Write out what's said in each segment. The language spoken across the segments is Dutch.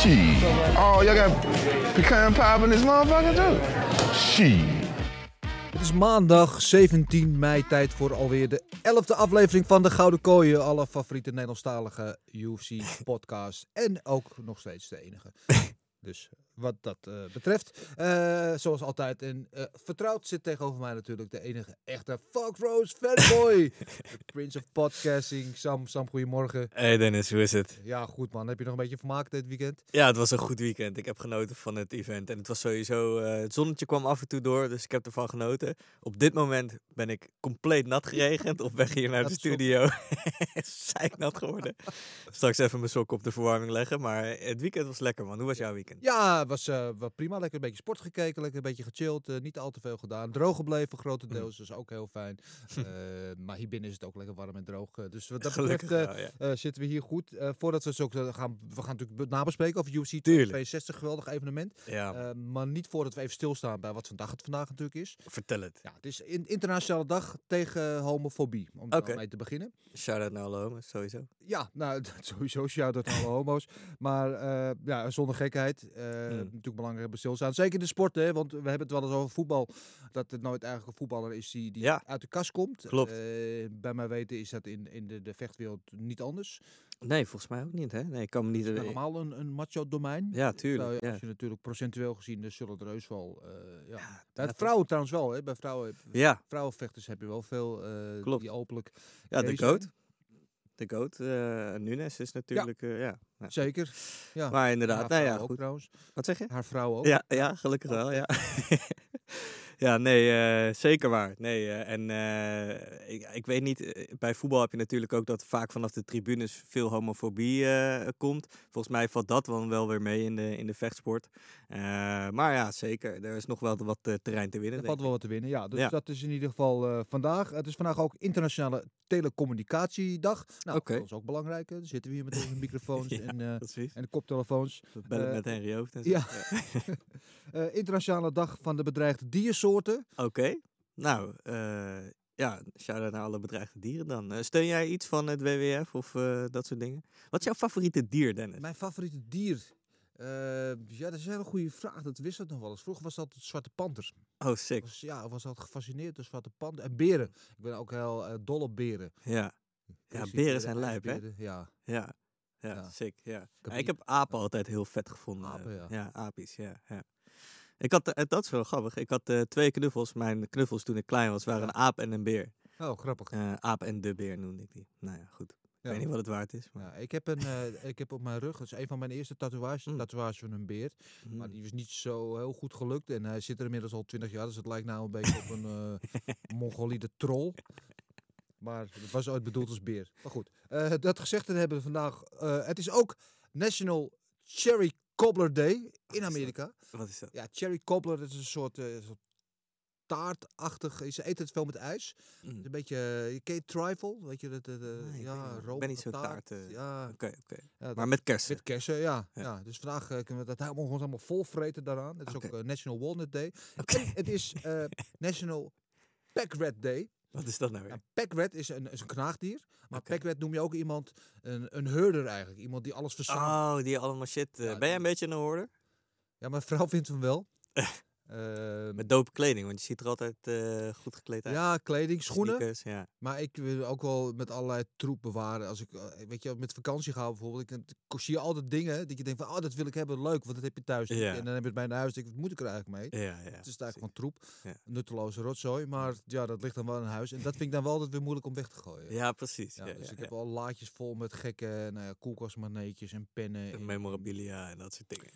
Shit. Oh, y'all got pecan pie in this motherfucker too? Shit. Het is maandag 17 mei, tijd voor alweer de 11e aflevering van de Gouden Kooien. Alle favoriete Nederlandstalige UFC-podcast. en ook nog steeds de enige. Dus wat dat eh, betreft, eh, zoals altijd, en eh, vertrouwd zit tegenover mij natuurlijk de enige echte Fox Rose fanboy. de Prince of Podcasting. Sam, Sam, goedemorgen. Hey Dennis, hoe is het? Ja, goed man. Heb je nog een beetje vermaakt dit weekend? Ja, het was een goed weekend. Ik heb genoten van het event. En het was sowieso, het zonnetje kwam af en toe door, dus ik heb ervan genoten. Op dit moment ben ik compleet nat geregend op weg hier naar de Dat studio. nat geworden. Straks even mijn sokken op de verwarming leggen, maar het weekend was lekker man. Hoe was jouw weekend? Ja, was eh, wel prima. Lekker een beetje sport gekeken, lekker een beetje gechilled. eh, niet al te veel gedaan. Droog gebleven grotendeels, dus ook heel fijn. Eh, maar hier binnen is het ook lekker warm en droog. dus wat dat betreft Gelukkig wel, ja. zitten we hier goed. Voordat we zo gaan, we gaan natuurlijk be- nabespreken over UFC Tuurlijk. 62, geweldig evenement. Ja, maar niet voordat we even stilstaan bij wat vandaag het vandaag natuurlijk is. vertel het. Ja, het is in internationale dag tegen homofobie, om er mee te beginnen. Shout-out naar alle homo's, sowieso. Ja, nou, sowieso shout-out aan alle homo's. Maar ja, zonder gekheid. Hmm. Natuurlijk belangrijk te staan. Zeker in de sport, hè, want we hebben het wel eens over voetbal. Dat het nooit eigenlijk een voetballer is die, die Ja. uit de kast komt. Klopt. Eh, bij mij weten is dat in, in de, de vechtwereld niet anders. Nee, volgens mij ook niet, hè? Nee, ik kan me niet... Het is normaal een, een macho domein. Ja, tuurlijk. ja, Ja. Als je natuurlijk procentueel gezien, de zullen er heus wel... eh ja. Ja, Bij vrouwen trouwens wel, hè. Bij vrouwen, ja, vrouwenvechters heb je wel veel eh, Klopt. die openlijk... ja, de zijn. goat. De goat, eh Nunes is natuurlijk, ja. ja. ja. Zeker, ja. Maar inderdaad, nou ja, ook goed. trouwens. Wat zeg je? Haar vrouw ook. Ja, ja, gelukkig wel, ja. ja, nee, eh, zeker waar. Nee, eh, en eh, ik, ik weet niet, bij voetbal heb je natuurlijk ook dat vaak vanaf de tribunes veel homofobie komt. Volgens mij valt dat wel, wel weer mee in de, in de vechtsport. Maar ja, zeker, er is nog wel wat terrein te winnen. Er valt wel wat te winnen, ja. Dus Ja. dat is in ieder geval vandaag. Het is vandaag ook Internationale Telecommunicatiedag. Nou, dat is ook belangrijk. Dan zitten we hier met onze microfoons Ja, en, en de koptelefoons. Bellen met Henry Hoofd en zo. ja. Internationale Dag van de Bedreigde Oké, nou, eh, ja, shout-out naar alle bedreigde dieren dan. Eh, steun jij iets van het WWF of eh, dat soort dingen? Wat is jouw favoriete dier, Dennis? Mijn favoriete dier? Eh, ja, dat is een hele goede vraag. Dat wisselt nog wel eens. Vroeger was dat het zwarte panter. Oh, sick. Was, ja, ik was altijd gefascineerd door zwarte panter. En beren. Ik ben ook heel eh, dol op beren. Ja, Grizzly beren zijn lijp, hè? Ja. ja. Ja, Ja. sick, ja. heb Ja, Ik heb apen altijd heel vet gevonden. Apen, eh, ja. apies, ja, ja. Ik had, eh, dat is wel grappig, ik had eh, twee knuffels. Mijn knuffels toen ik klein was, waren een aap en een beer. Oh, grappig. Eh, aap en de beer noemde ik die. Nou ja, goed. Ik Ja. weet niet wat het waard is. Maar... Ja, ik, heb een, ik heb op mijn rug, dat is een van mijn eerste tatoeages, een Mm. tatoeage van een beer. Maar Mm. die is niet zo heel goed gelukt. En hij zit er inmiddels al 20 jaar, dus het lijkt nou een beetje op een eh Mongoliede troll. Maar het was ooit bedoeld als beer. Maar goed, dat gezegd te hebben vandaag. eh, het is ook National Cherry Cobbler Day in Amerika. Wat is dat? Ja, cherry cobbler, dat is een soort, eh, soort taartachtig. Ze eten het veel met ijs. Mm. een beetje, eh, je kent trifle, weet je, dat, Nee, ik ja. Ik ben niet zo taart. taart, eh, ja, Oké, oké. ja, Maar met kersen. met kersen, ja. Ja. ja. Dus vandaag eh, kunnen we dat helemaal, gewoon helemaal vol vreten daaraan. Het is ook eh, National Walnut Day. Oké. En het is eh, National Pack Rat Day. Wat is dat nou weer? Nou, pack rat is een, is een knaagdier. Maar Oké. pack rat noem je ook iemand, een, een herder eigenlijk. Iemand die alles verzamelt. Oh, die allemaal shit. eh, Ja, ben jij een beetje een hoorder? Ja, mijn vrouw vindt hem wel. Ehm, Met dope kleding, want je ziet er altijd eh, goed gekleed uit. ja, kleding, schoenen. Sneakers, ja. Maar ik wil ook wel met allerlei troep bewaren. Als ik, eh, weet je, met vakantie ga bijvoorbeeld. Ik, ik zie je altijd dingen dat je denkt van, oh, dat wil ik hebben, leuk, want dat heb je thuis. Ja. En dan heb je het bij naar huis. Denk ik, wat moet ik er eigenlijk mee? Ja, ja. Het is eigenlijk van troep, nutteloze rotzooi. Maar ja, dat ligt dan wel in huis. En dat vind ik dan wel altijd weer moeilijk om weg te gooien. Ja, precies. Dus ik heb al laadjes vol met gekke nou ja, en pennen. En en- memorabilia en dat soort dingen.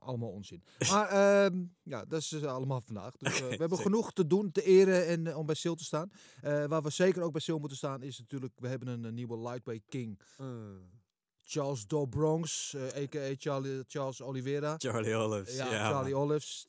Allemaal onzin. Maar ehm, ja, dat is dus allemaal vandaag. Dus, eh, we hebben genoeg te doen, te eren en eh, om bij stil te staan. Eh, waar we zeker ook bij stil moeten staan is natuurlijk, we hebben een, nieuwe Lightweight King. Charles Dobronx, eh a.k.a. Charlie, Charles Oliveira. Charlie Olives. Ja, Ja, Charlie. Olives.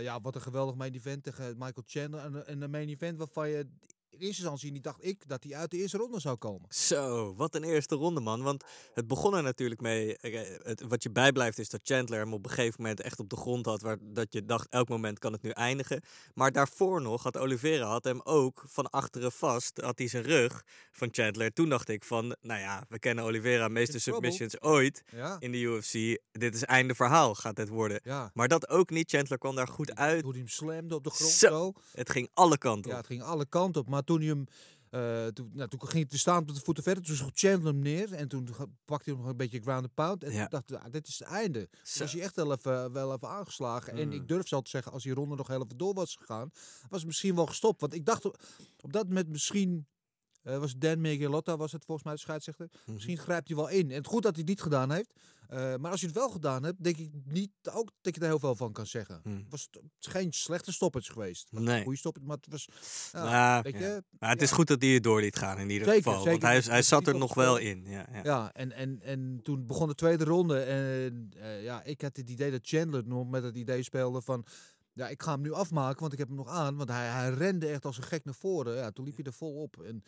Ja, wat een geweldig main event tegen Michael Chandler. En, en een main event waarvan je in eerste instantie niet dacht ik dat hij uit de eerste ronde zou komen. Zo, wat een eerste ronde, man. Want het begon er natuurlijk mee. eh, Het, wat je bijblijft is dat Chandler hem op een gegeven moment echt op de grond had. Waar, dat je dacht, elk moment kan het nu eindigen. Maar daarvoor nog had Oliveira had hem ook van achteren vast. Had hij zijn rug van Chandler. Toen dacht ik van, nou ja, we kennen Oliveira. Meeste submissions ooit Ja, in de UFC. Dit is einde verhaal, gaat het worden. ja. Maar dat ook niet. Chandler kwam daar goed uit. Hoe hij hem slamde op de grond Zo. zo. Het ging alle kanten Ja, op. het ging alle kanten op. Maar toen hij hem... eh, toen, nou, toen ging hij te staan op de voeten verder. Toen sloeg Chandler hem neer. En toen pakte hij nog een beetje ground and pound. En Ja. toen dacht ik, ah, dit is het einde. Zo. was hij echt wel even, wel even aangeslagen. En Mm. ik durf zelf te zeggen, als die ronde nog heel even door was gegaan... was het misschien wel gestopt. Want ik dacht op, op dat moment misschien... eh, was Dan Miguelotta, was het volgens mij de scheidsrechter. Mhm. Misschien grijpt hij wel in. En het goed dat hij het niet gedaan heeft. Eh, maar als je het wel gedaan hebt, denk ik niet ook dat je er heel veel van kan zeggen. Het was t- het is geen slechte stoppage geweest. Was Nee. een goede stoppage, maar het was... Weet ja. je, Maar het is goed dat hij het door liet gaan in ieder Zeker, geval. Want hij, Dat- hij zat er nog wel in. Ja, ja. Ja, en, en, en toen begon de tweede ronde. En eh, ja, ik had het idee dat Chandler nog met het idee speelde van... Ja, ik ga hem nu afmaken, want ik heb hem nog aan. Want hij, hij rende echt als een gek naar voren. Ja, toen liep hij er vol op. En,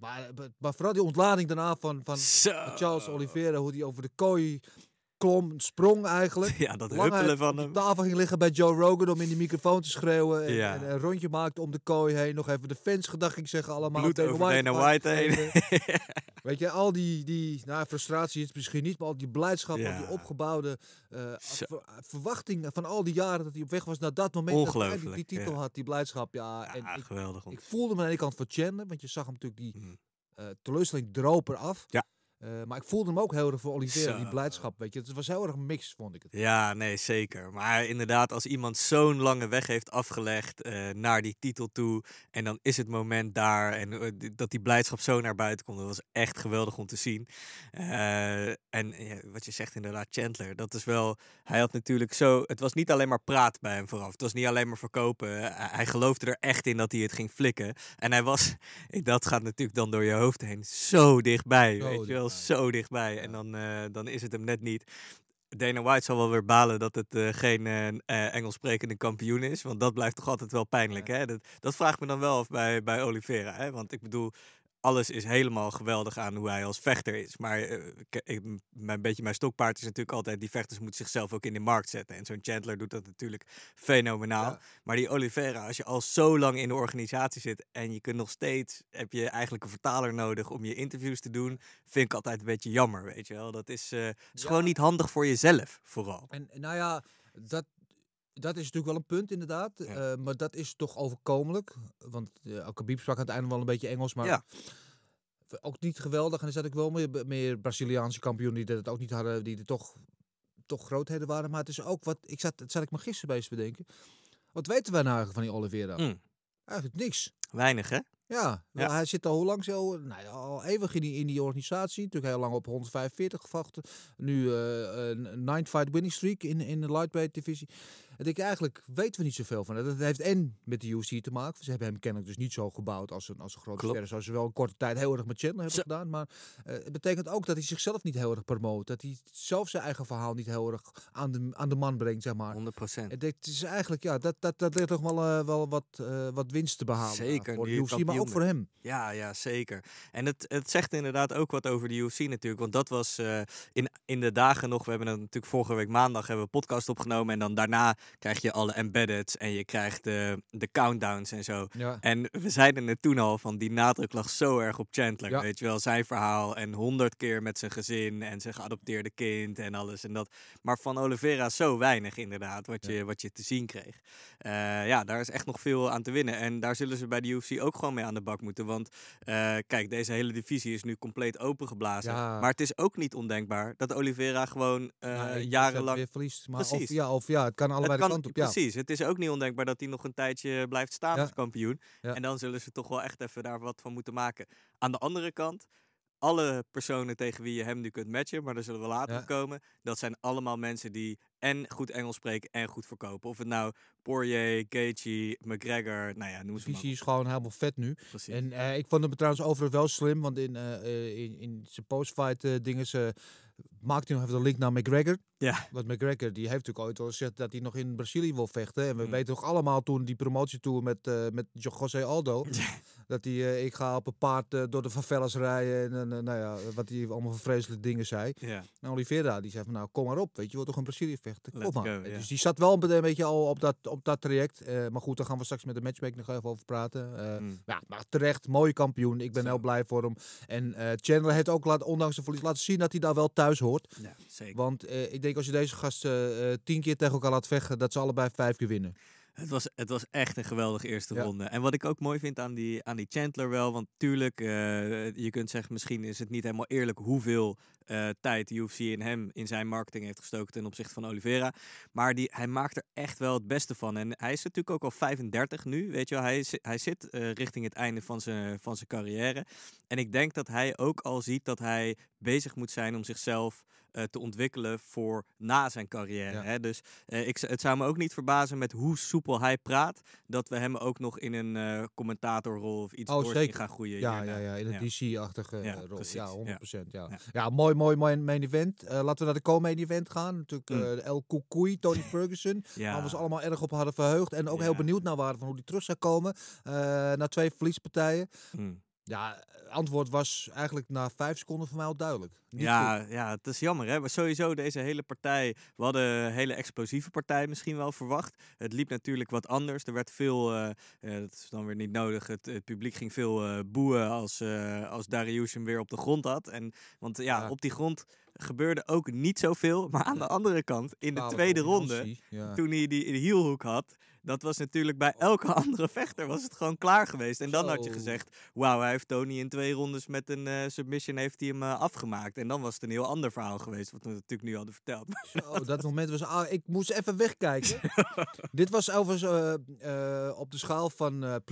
maar, maar vooral die ontlading daarna van, van Zo. Charles Oliveira, hoe hij over de kooi klom, sprong eigenlijk. Ja, dat Lang huppelen van op de hem. tafel ging liggen bij Joe Rogan om in die microfoon te schreeuwen. En, Ja. en een rondje maakte om de kooi heen. Nog even de fans gedag ging zeggen allemaal. Bloed over Dana White heen. Weet je, al die, die nou, frustratie is het misschien niet, maar al die blijdschap, al die opgebouwde eh, Zo. ver- verwachting van al die jaren dat hij op weg was naar dat moment. Dat hij Ongelooflijk, die titel ja. had, die blijdschap. Ja, en ik, geweldig. ik voelde me aan de ene kant voor Chandler, want je zag hem natuurlijk die Mm. eh teleurstelling droop eraf. Ja. Eh, maar ik voelde hem ook heel erg voor Oliveira, die blijdschap. Weet je. Het was heel erg mix, vond ik het. Ja, nee, zeker. Maar inderdaad, als iemand zo'n lange weg heeft afgelegd eh, naar die titel toe. En dan is het moment daar. En eh, dat die blijdschap zo naar buiten komt. Dat was echt geweldig om te zien. En ja, wat je zegt inderdaad, Chandler. Dat is wel. Hij had natuurlijk zo. Het was niet alleen maar praat bij hem vooraf. Het was niet alleen maar verkopen. Hij, hij geloofde er echt in dat hij het ging flikken. En hij was. Dat gaat natuurlijk dan door je hoofd heen. Zo dichtbij. Zo weet je wel, zo dichtbij. En dan, eh, dan is het hem net niet. Dana White zal wel weer balen dat het eh, geen eh, Engels sprekende kampioen is. Want dat blijft toch altijd wel pijnlijk. Hè? Dat, dat vraagt me dan wel af bij, bij Oliveira. Hè? Want ik bedoel, alles is helemaal geweldig aan hoe hij als vechter is. Maar ik, m- mijn beetje mijn stokpaard is natuurlijk altijd... die vechters moeten zichzelf ook in de markt zetten. En zo'n Chandler doet dat natuurlijk fenomenaal. Ja. Maar die Oliveira, als je al zo lang in de organisatie zit... en je kunt nog steeds... heb je eigenlijk een vertaler nodig om je interviews te doen... vind ik altijd een beetje jammer, weet je wel. Dat is, eh, is Ja. gewoon niet handig voor jezelf, vooral. En nou ja, dat, dat is natuurlijk wel een punt inderdaad. Ja. eh, maar dat is toch overkomelijk. Want uh, Khabib sprak aan het einde wel een beetje Engels, maar Ja. ook niet geweldig. En er zat ook wel meer, meer Braziliaanse kampioenen die dat ook niet hadden, die er toch, toch grootheden waren. Maar het is ook wat, ik zat, het zat ik me gisteren bezig te bedenken. Wat weten wij nou eigenlijk van die Oliveira? Mm. Eigenlijk niks. Weinig, hè? Ja, Ja. hij zit al hoe lang zo? Nou al eeuwig in die, in die organisatie. Natuurlijk heel lang op 145 gevochten. Nu eh, een nine fight winning streak in, in de lightweight divisie. En ik eigenlijk weten we niet zoveel van. Dat heeft en met de UFC te maken. Ze hebben hem kennelijk dus niet zo gebouwd als een, als een grote ster. Zoals ze wel een korte tijd heel erg met Chandler hebben gedaan. Maar eh, het betekent ook dat hij zichzelf niet heel erg promoot. Dat hij zelf zijn eigen verhaal niet heel erg aan de, aan de man brengt, zeg maar. 100 procent. En Het is eigenlijk, ja, dat, dat, dat ligt toch wel, eh, wel wat, eh, wat winst te behalen. Zeker, Voor de UFC, maar ook voor hem. Ja, ja, zeker. En het, het zegt inderdaad ook wat over de UFC natuurlijk. Want dat was in, in de dagen nog. We hebben het natuurlijk vorige week maandag hebben we een podcast opgenomen. En dan daarna krijg je alle embeddeds. En je krijgt de, de countdowns en zo. Ja. En we zeiden het toen al van die nadruk lag zo erg op Chandler. Ja. Weet je wel, zijn verhaal. En honderd keer met zijn gezin en zijn geadopteerde kind en alles en dat. Maar van Oliveira zo weinig inderdaad, wat je, wat je te zien kreeg. Eh, ja, daar is echt nog veel aan te winnen. En daar zullen ze bij de UFC ook gewoon mee aan de bak moeten. Want eh, kijk, deze hele divisie is nu compleet opengeblazen. Ja. Maar het is ook niet ondenkbaar dat Oliveira gewoon eh, Nou, jarenlang... weer verliest. Maar of, ja, of ja, het kan allebei Kan, kant op. Ja. Precies, het is ook niet ondenkbaar dat hij nog een tijdje blijft staan als kampioen. En dan zullen ze toch wel echt even daar wat van moeten maken. Aan de andere kant, alle personen tegen wie je hem nu kunt matchen, maar daar zullen we later op komen. Dat zijn allemaal mensen die en goed Engels spreken en goed verkopen. Of het nou Poirier, Gaethje, McGregor, nou ja, noem ze visie is gewoon helemaal vet nu. Precies. En eh, ik vond hem trouwens overigens wel slim, want in, eh, eh, in, in zijn postfight eh dingen ze maakt hij nog even de link naar McGregor. Ja, Want McGregor die heeft natuurlijk ooit al gezegd dat hij nog in Brazilië wil vechten. En we Mm. weten toch allemaal toen die promotietour met, eh met Jo- José Aldo. Dat hij, eh, ik ga op een paard eh, door de favelas rijden. En nou ja, wat hij allemaal voor vreselijke dingen zei. ja. En Oliveira die zei van nou kom maar op. Weet je, wilt toch in Brazilië vechten? Kom maar. go. Dus die zat wel een beetje al op dat, op dat traject. Maar goed, daar gaan we straks met de matchmaker nog even over praten. Mm. ja, maar terecht, mooie kampioen. Ik ben Zo. heel blij voor hem. En Chandler heeft ook, laat, ondanks de verlies, laten zien dat hij daar wel thuis hoort. ja zeker. Want eh, ik denk als je deze gasten eh, tien keer tegen elkaar laat vechten, dat ze allebei vijf keer winnen. Het was, het was echt een geweldige eerste Ja. ronde. En wat ik ook mooi vind aan die, aan die Chandler wel, want tuurlijk, eh, je kunt zeggen misschien is het niet helemaal eerlijk hoeveel eh, tijd de UFC in hem, in zijn marketing heeft gestoken ten opzichte van Oliveira. Maar die, hij maakt er echt wel het beste van. En hij is natuurlijk ook al 35 nu, weet je wel. Hij, hij zit eh, richting het einde van zijn, van zijn carrière. En ik denk dat hij ook al ziet dat hij bezig moet zijn om zichzelf eh, te ontwikkelen voor na zijn carrière. Ja. Hè? Dus eh, ik, het zou me ook niet verbazen met hoe soepel hij praat, dat we hem ook nog in een eh, commentatorrol of iets Oh, door gaan groeien. Ja, hierna. ja, ja, in een. DC-achtige Ja, rol. precies, Ja, ja. 100%. Ja, ja. Ja. mooi, mooi, mooi main event. Laten we naar de co-main event gaan. Natuurlijk Mm. El Koukoui, Tony Ferguson. Ja. Waar we ze allemaal erg op hadden verheugd. En ook heel benieuwd naar waren van hoe die terug zou komen. na twee verliespartijen. Mm. Ja, antwoord was eigenlijk na vijf seconden voor mij al duidelijk. Niet goed. Ja, ja, het is jammer hè. Maar sowieso deze hele partij, we hadden een hele explosieve partij misschien wel verwacht. Het liep natuurlijk wat anders. Er werd veel, eh, dat is dan weer niet nodig, het, het publiek ging veel eh, boeien als, als Darius hem weer op de grond had. En, want ja, Ja. op die grond gebeurde ook niet zoveel. Maar aan de andere kant, in de Bepaalde tweede ronde, Ja. toen hij die hielhoek had, dat was natuurlijk bij elke andere vechter was het gewoon klaar geweest. En dan had je Zo. gezegd, wauw, hij heeft Tony in twee rondes met een eh, submission heeft hij hem eh, afgemaakt. En dan was het een heel ander verhaal geweest, wat we natuurlijk nu hadden verteld. Oh, dat moment was. Ah, ik moest even wegkijken. dit was overigens eh, op de schaal van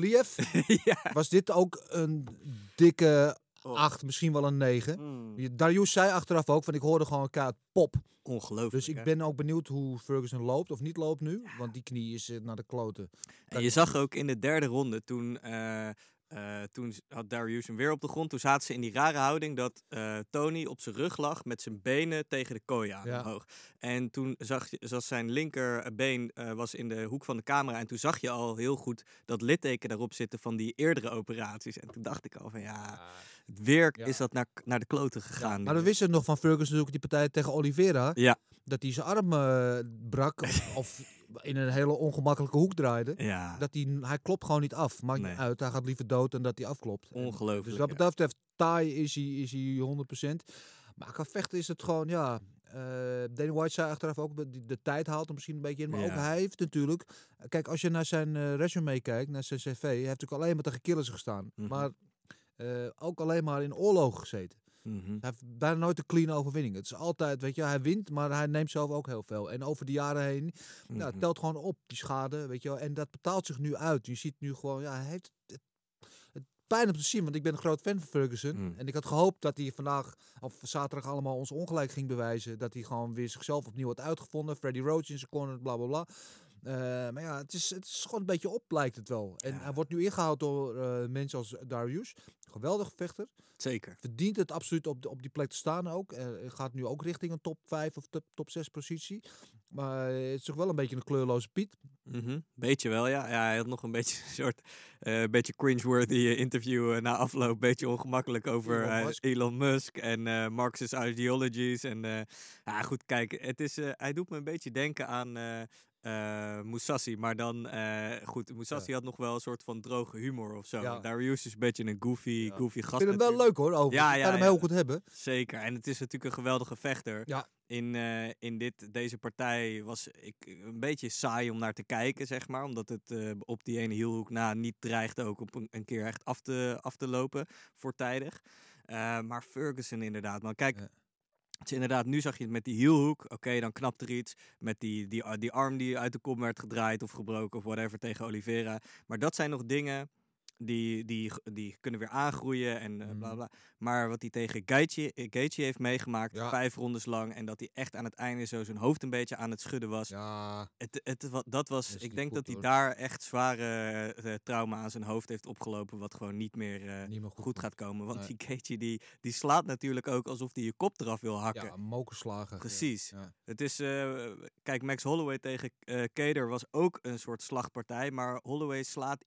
ja. Was dit ook een dikke Oh. 8, misschien wel een 9. Mm, Je- Darius zei achteraf ook, van ik hoorde gewoon een kaart pop. ongelooflijk. Dus ik hè? ben ook benieuwd hoe Ferguson loopt of niet loopt nu. Want die knie is eh, naar de kloten. En je zag ook in de derde ronde, toen, eh, eh, toen had Darius hem weer op de grond. Toen zaten ze in die rare houding dat eh, Tony op zijn rug lag met zijn benen tegen de kooi aan Ja. omhoog. En toen zag je, zat zijn linkerbeen eh was in de hoek van de camera. En toen zag je al heel goed dat litteken daarop zitten van die eerdere operaties. En toen dacht ik al van ja, het weer Ja. is dat naar, naar de kloten gegaan. Maar we wisten nog van Ferguson natuurlijk die partij tegen Oliveira. Ja. Dat hij zijn arm eh, brak of, in een hele ongemakkelijke hoek draaide. Ja, Dat hij, hij klopt gewoon niet af. Maakt Nee. niet uit. Hij gaat liever dood dan dat hij afklopt. En- ongelooflijk. Dus wat dat betreft, taai is hij, is hij 100%. Maar qua vechten is het gewoon, ja... eh Danny White zei achteraf ook, de, de tijd haalt hem misschien een beetje in. Maar Ja. ook hij heeft natuurlijk... Kijk, als je naar zijn eh, resume kijkt, naar zijn cv... Hij heeft natuurlijk alleen maar tegen killers gestaan. Mhm. Maar eh, ook alleen maar in oorlogen gezeten. Mhm. Hij heeft bijna nooit een clean overwinning. Het is altijd, weet je, hij wint, maar hij neemt zelf ook heel veel. En over de jaren heen, Mhm. het telt gewoon op, die schade, weet je wel. En dat betaalt zich nu uit. Je ziet nu gewoon, ja, hij heeft het, het pijn om te zien, want ik ben een groot fan van Ferguson. Mm. En ik had gehoopt dat hij vandaag, of zaterdag allemaal ons ongelijk ging bewijzen. Dat hij gewoon weer zichzelf opnieuw had uitgevonden. Freddy Roach in zijn corner, bla bla bla. Eh, maar ja, het is, het is gewoon een beetje op, lijkt het wel. En Ja. hij wordt nu ingehaald door eh, mensen als Darius. Geweldig vechter Zeker. verdient het absoluut op, de, op die plek te staan ook. Eh, gaat nu ook richting een top 5 of top, top 6 positie. Maar het is toch wel een beetje een kleurloze Piet. Mhm, Beetje wel, ja. ja. Hij had nog een beetje een soort eh beetje cringeworthy interview na afloop. Beetje ongemakkelijk over Elon Musk. Elon Musk en Marxist ideologies. En ja, goed, kijk, het is, hij doet me een beetje denken aan eh Musashi. Maar dan, eh, goed, Musashi had nog wel een soort van droge humor of zo. Ja. Darius is een beetje een goofy, Ja. goofy Ik gast. vind hem wel leuk hoor, over. Ja, ik ja, kan hem heel goed hebben. Zeker. En het is natuurlijk een geweldige vechter. Ja. In, eh, in dit, deze partij was ik een beetje saai om naar te kijken, zeg maar. Omdat het op die ene hielhoek na niet dreigt ook op een, een keer echt af te, af te lopen voortijdig. Maar Ferguson inderdaad. Maar kijk, Is inderdaad, nu zag je het met die hielhoek. Oké, dan knapt er iets. Met die, die, die arm die uit de kom werd gedraaid of gebroken of whatever tegen Oliveira. Maar dat zijn nog dingen die, die, die kunnen weer aangroeien en Mhm. bla bla. Maar wat hij tegen Gaethje, eh, Gaethje heeft meegemaakt, Ja. vijf rondes lang, en dat hij echt aan het einde zo zijn hoofd een beetje aan het schudden was. Ja, Het, het, wa- dat was, ik denk goed, dat hij hoor. daar echt zware eh, trauma aan zijn hoofd heeft opgelopen, wat gewoon niet meer, niet meer goed. goed gaat komen. Want Nee. die Gaethje die, die slaat natuurlijk ook alsof hij je kop eraf wil hakken. Ja, mokerslagen. Precies. Ja. Het is, kijk, Max Holloway tegen Kader was ook een soort slagpartij, maar Holloway slaat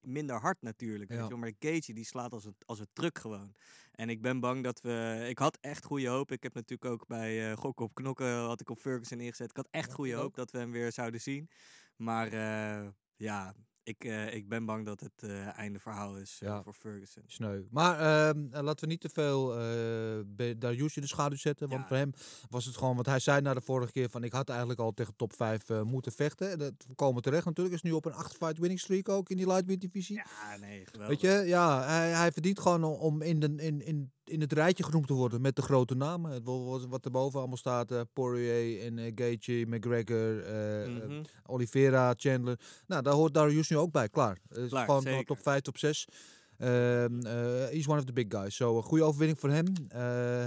minder hard natuurlijk. Weet Ja. je wel, maar Gaethje die slaat als een, als een truck gewoon. En ik ben bang dat we, ik had echt goede hoop. Ik heb natuurlijk ook bij eh Gokken op Knokken had ik op Ferguson ingezet. Ik had echt Ja, goede hoop dat we hem weer zouden zien. Maar eh, ja, ik, eh, ik ben bang dat het eh, einde verhaal is eh, Ja. voor Ferguson. Sneu. Maar ehm, eh, laten we niet te veel bij Darius in de schaduw zetten. Want Ja. voor hem was het gewoon... Want hij zei na de vorige keer van... Ik had eigenlijk al tegen top 5 eh, moeten vechten. En Dat komen terecht natuurlijk. Is nu op een 8-fight winning streak ook in die lightweight divisie. Ja, nee, geweldig. Weet je, ja, hij, hij verdient gewoon om- om in, de, in, in, in het rijtje genoemd te worden met de grote namen. Wat, wat erboven allemaal staat, eh, Poirier en eh Gaethje, McGregor, Mhm. Oliveira, Chandler. Nou, daar hoort Darius nu ook bij, klaar. Het is Klaar, gewoon zeker. top 5, top 6. Ehm eh, he's one of the big guys. Zo, een goede overwinning voor hem.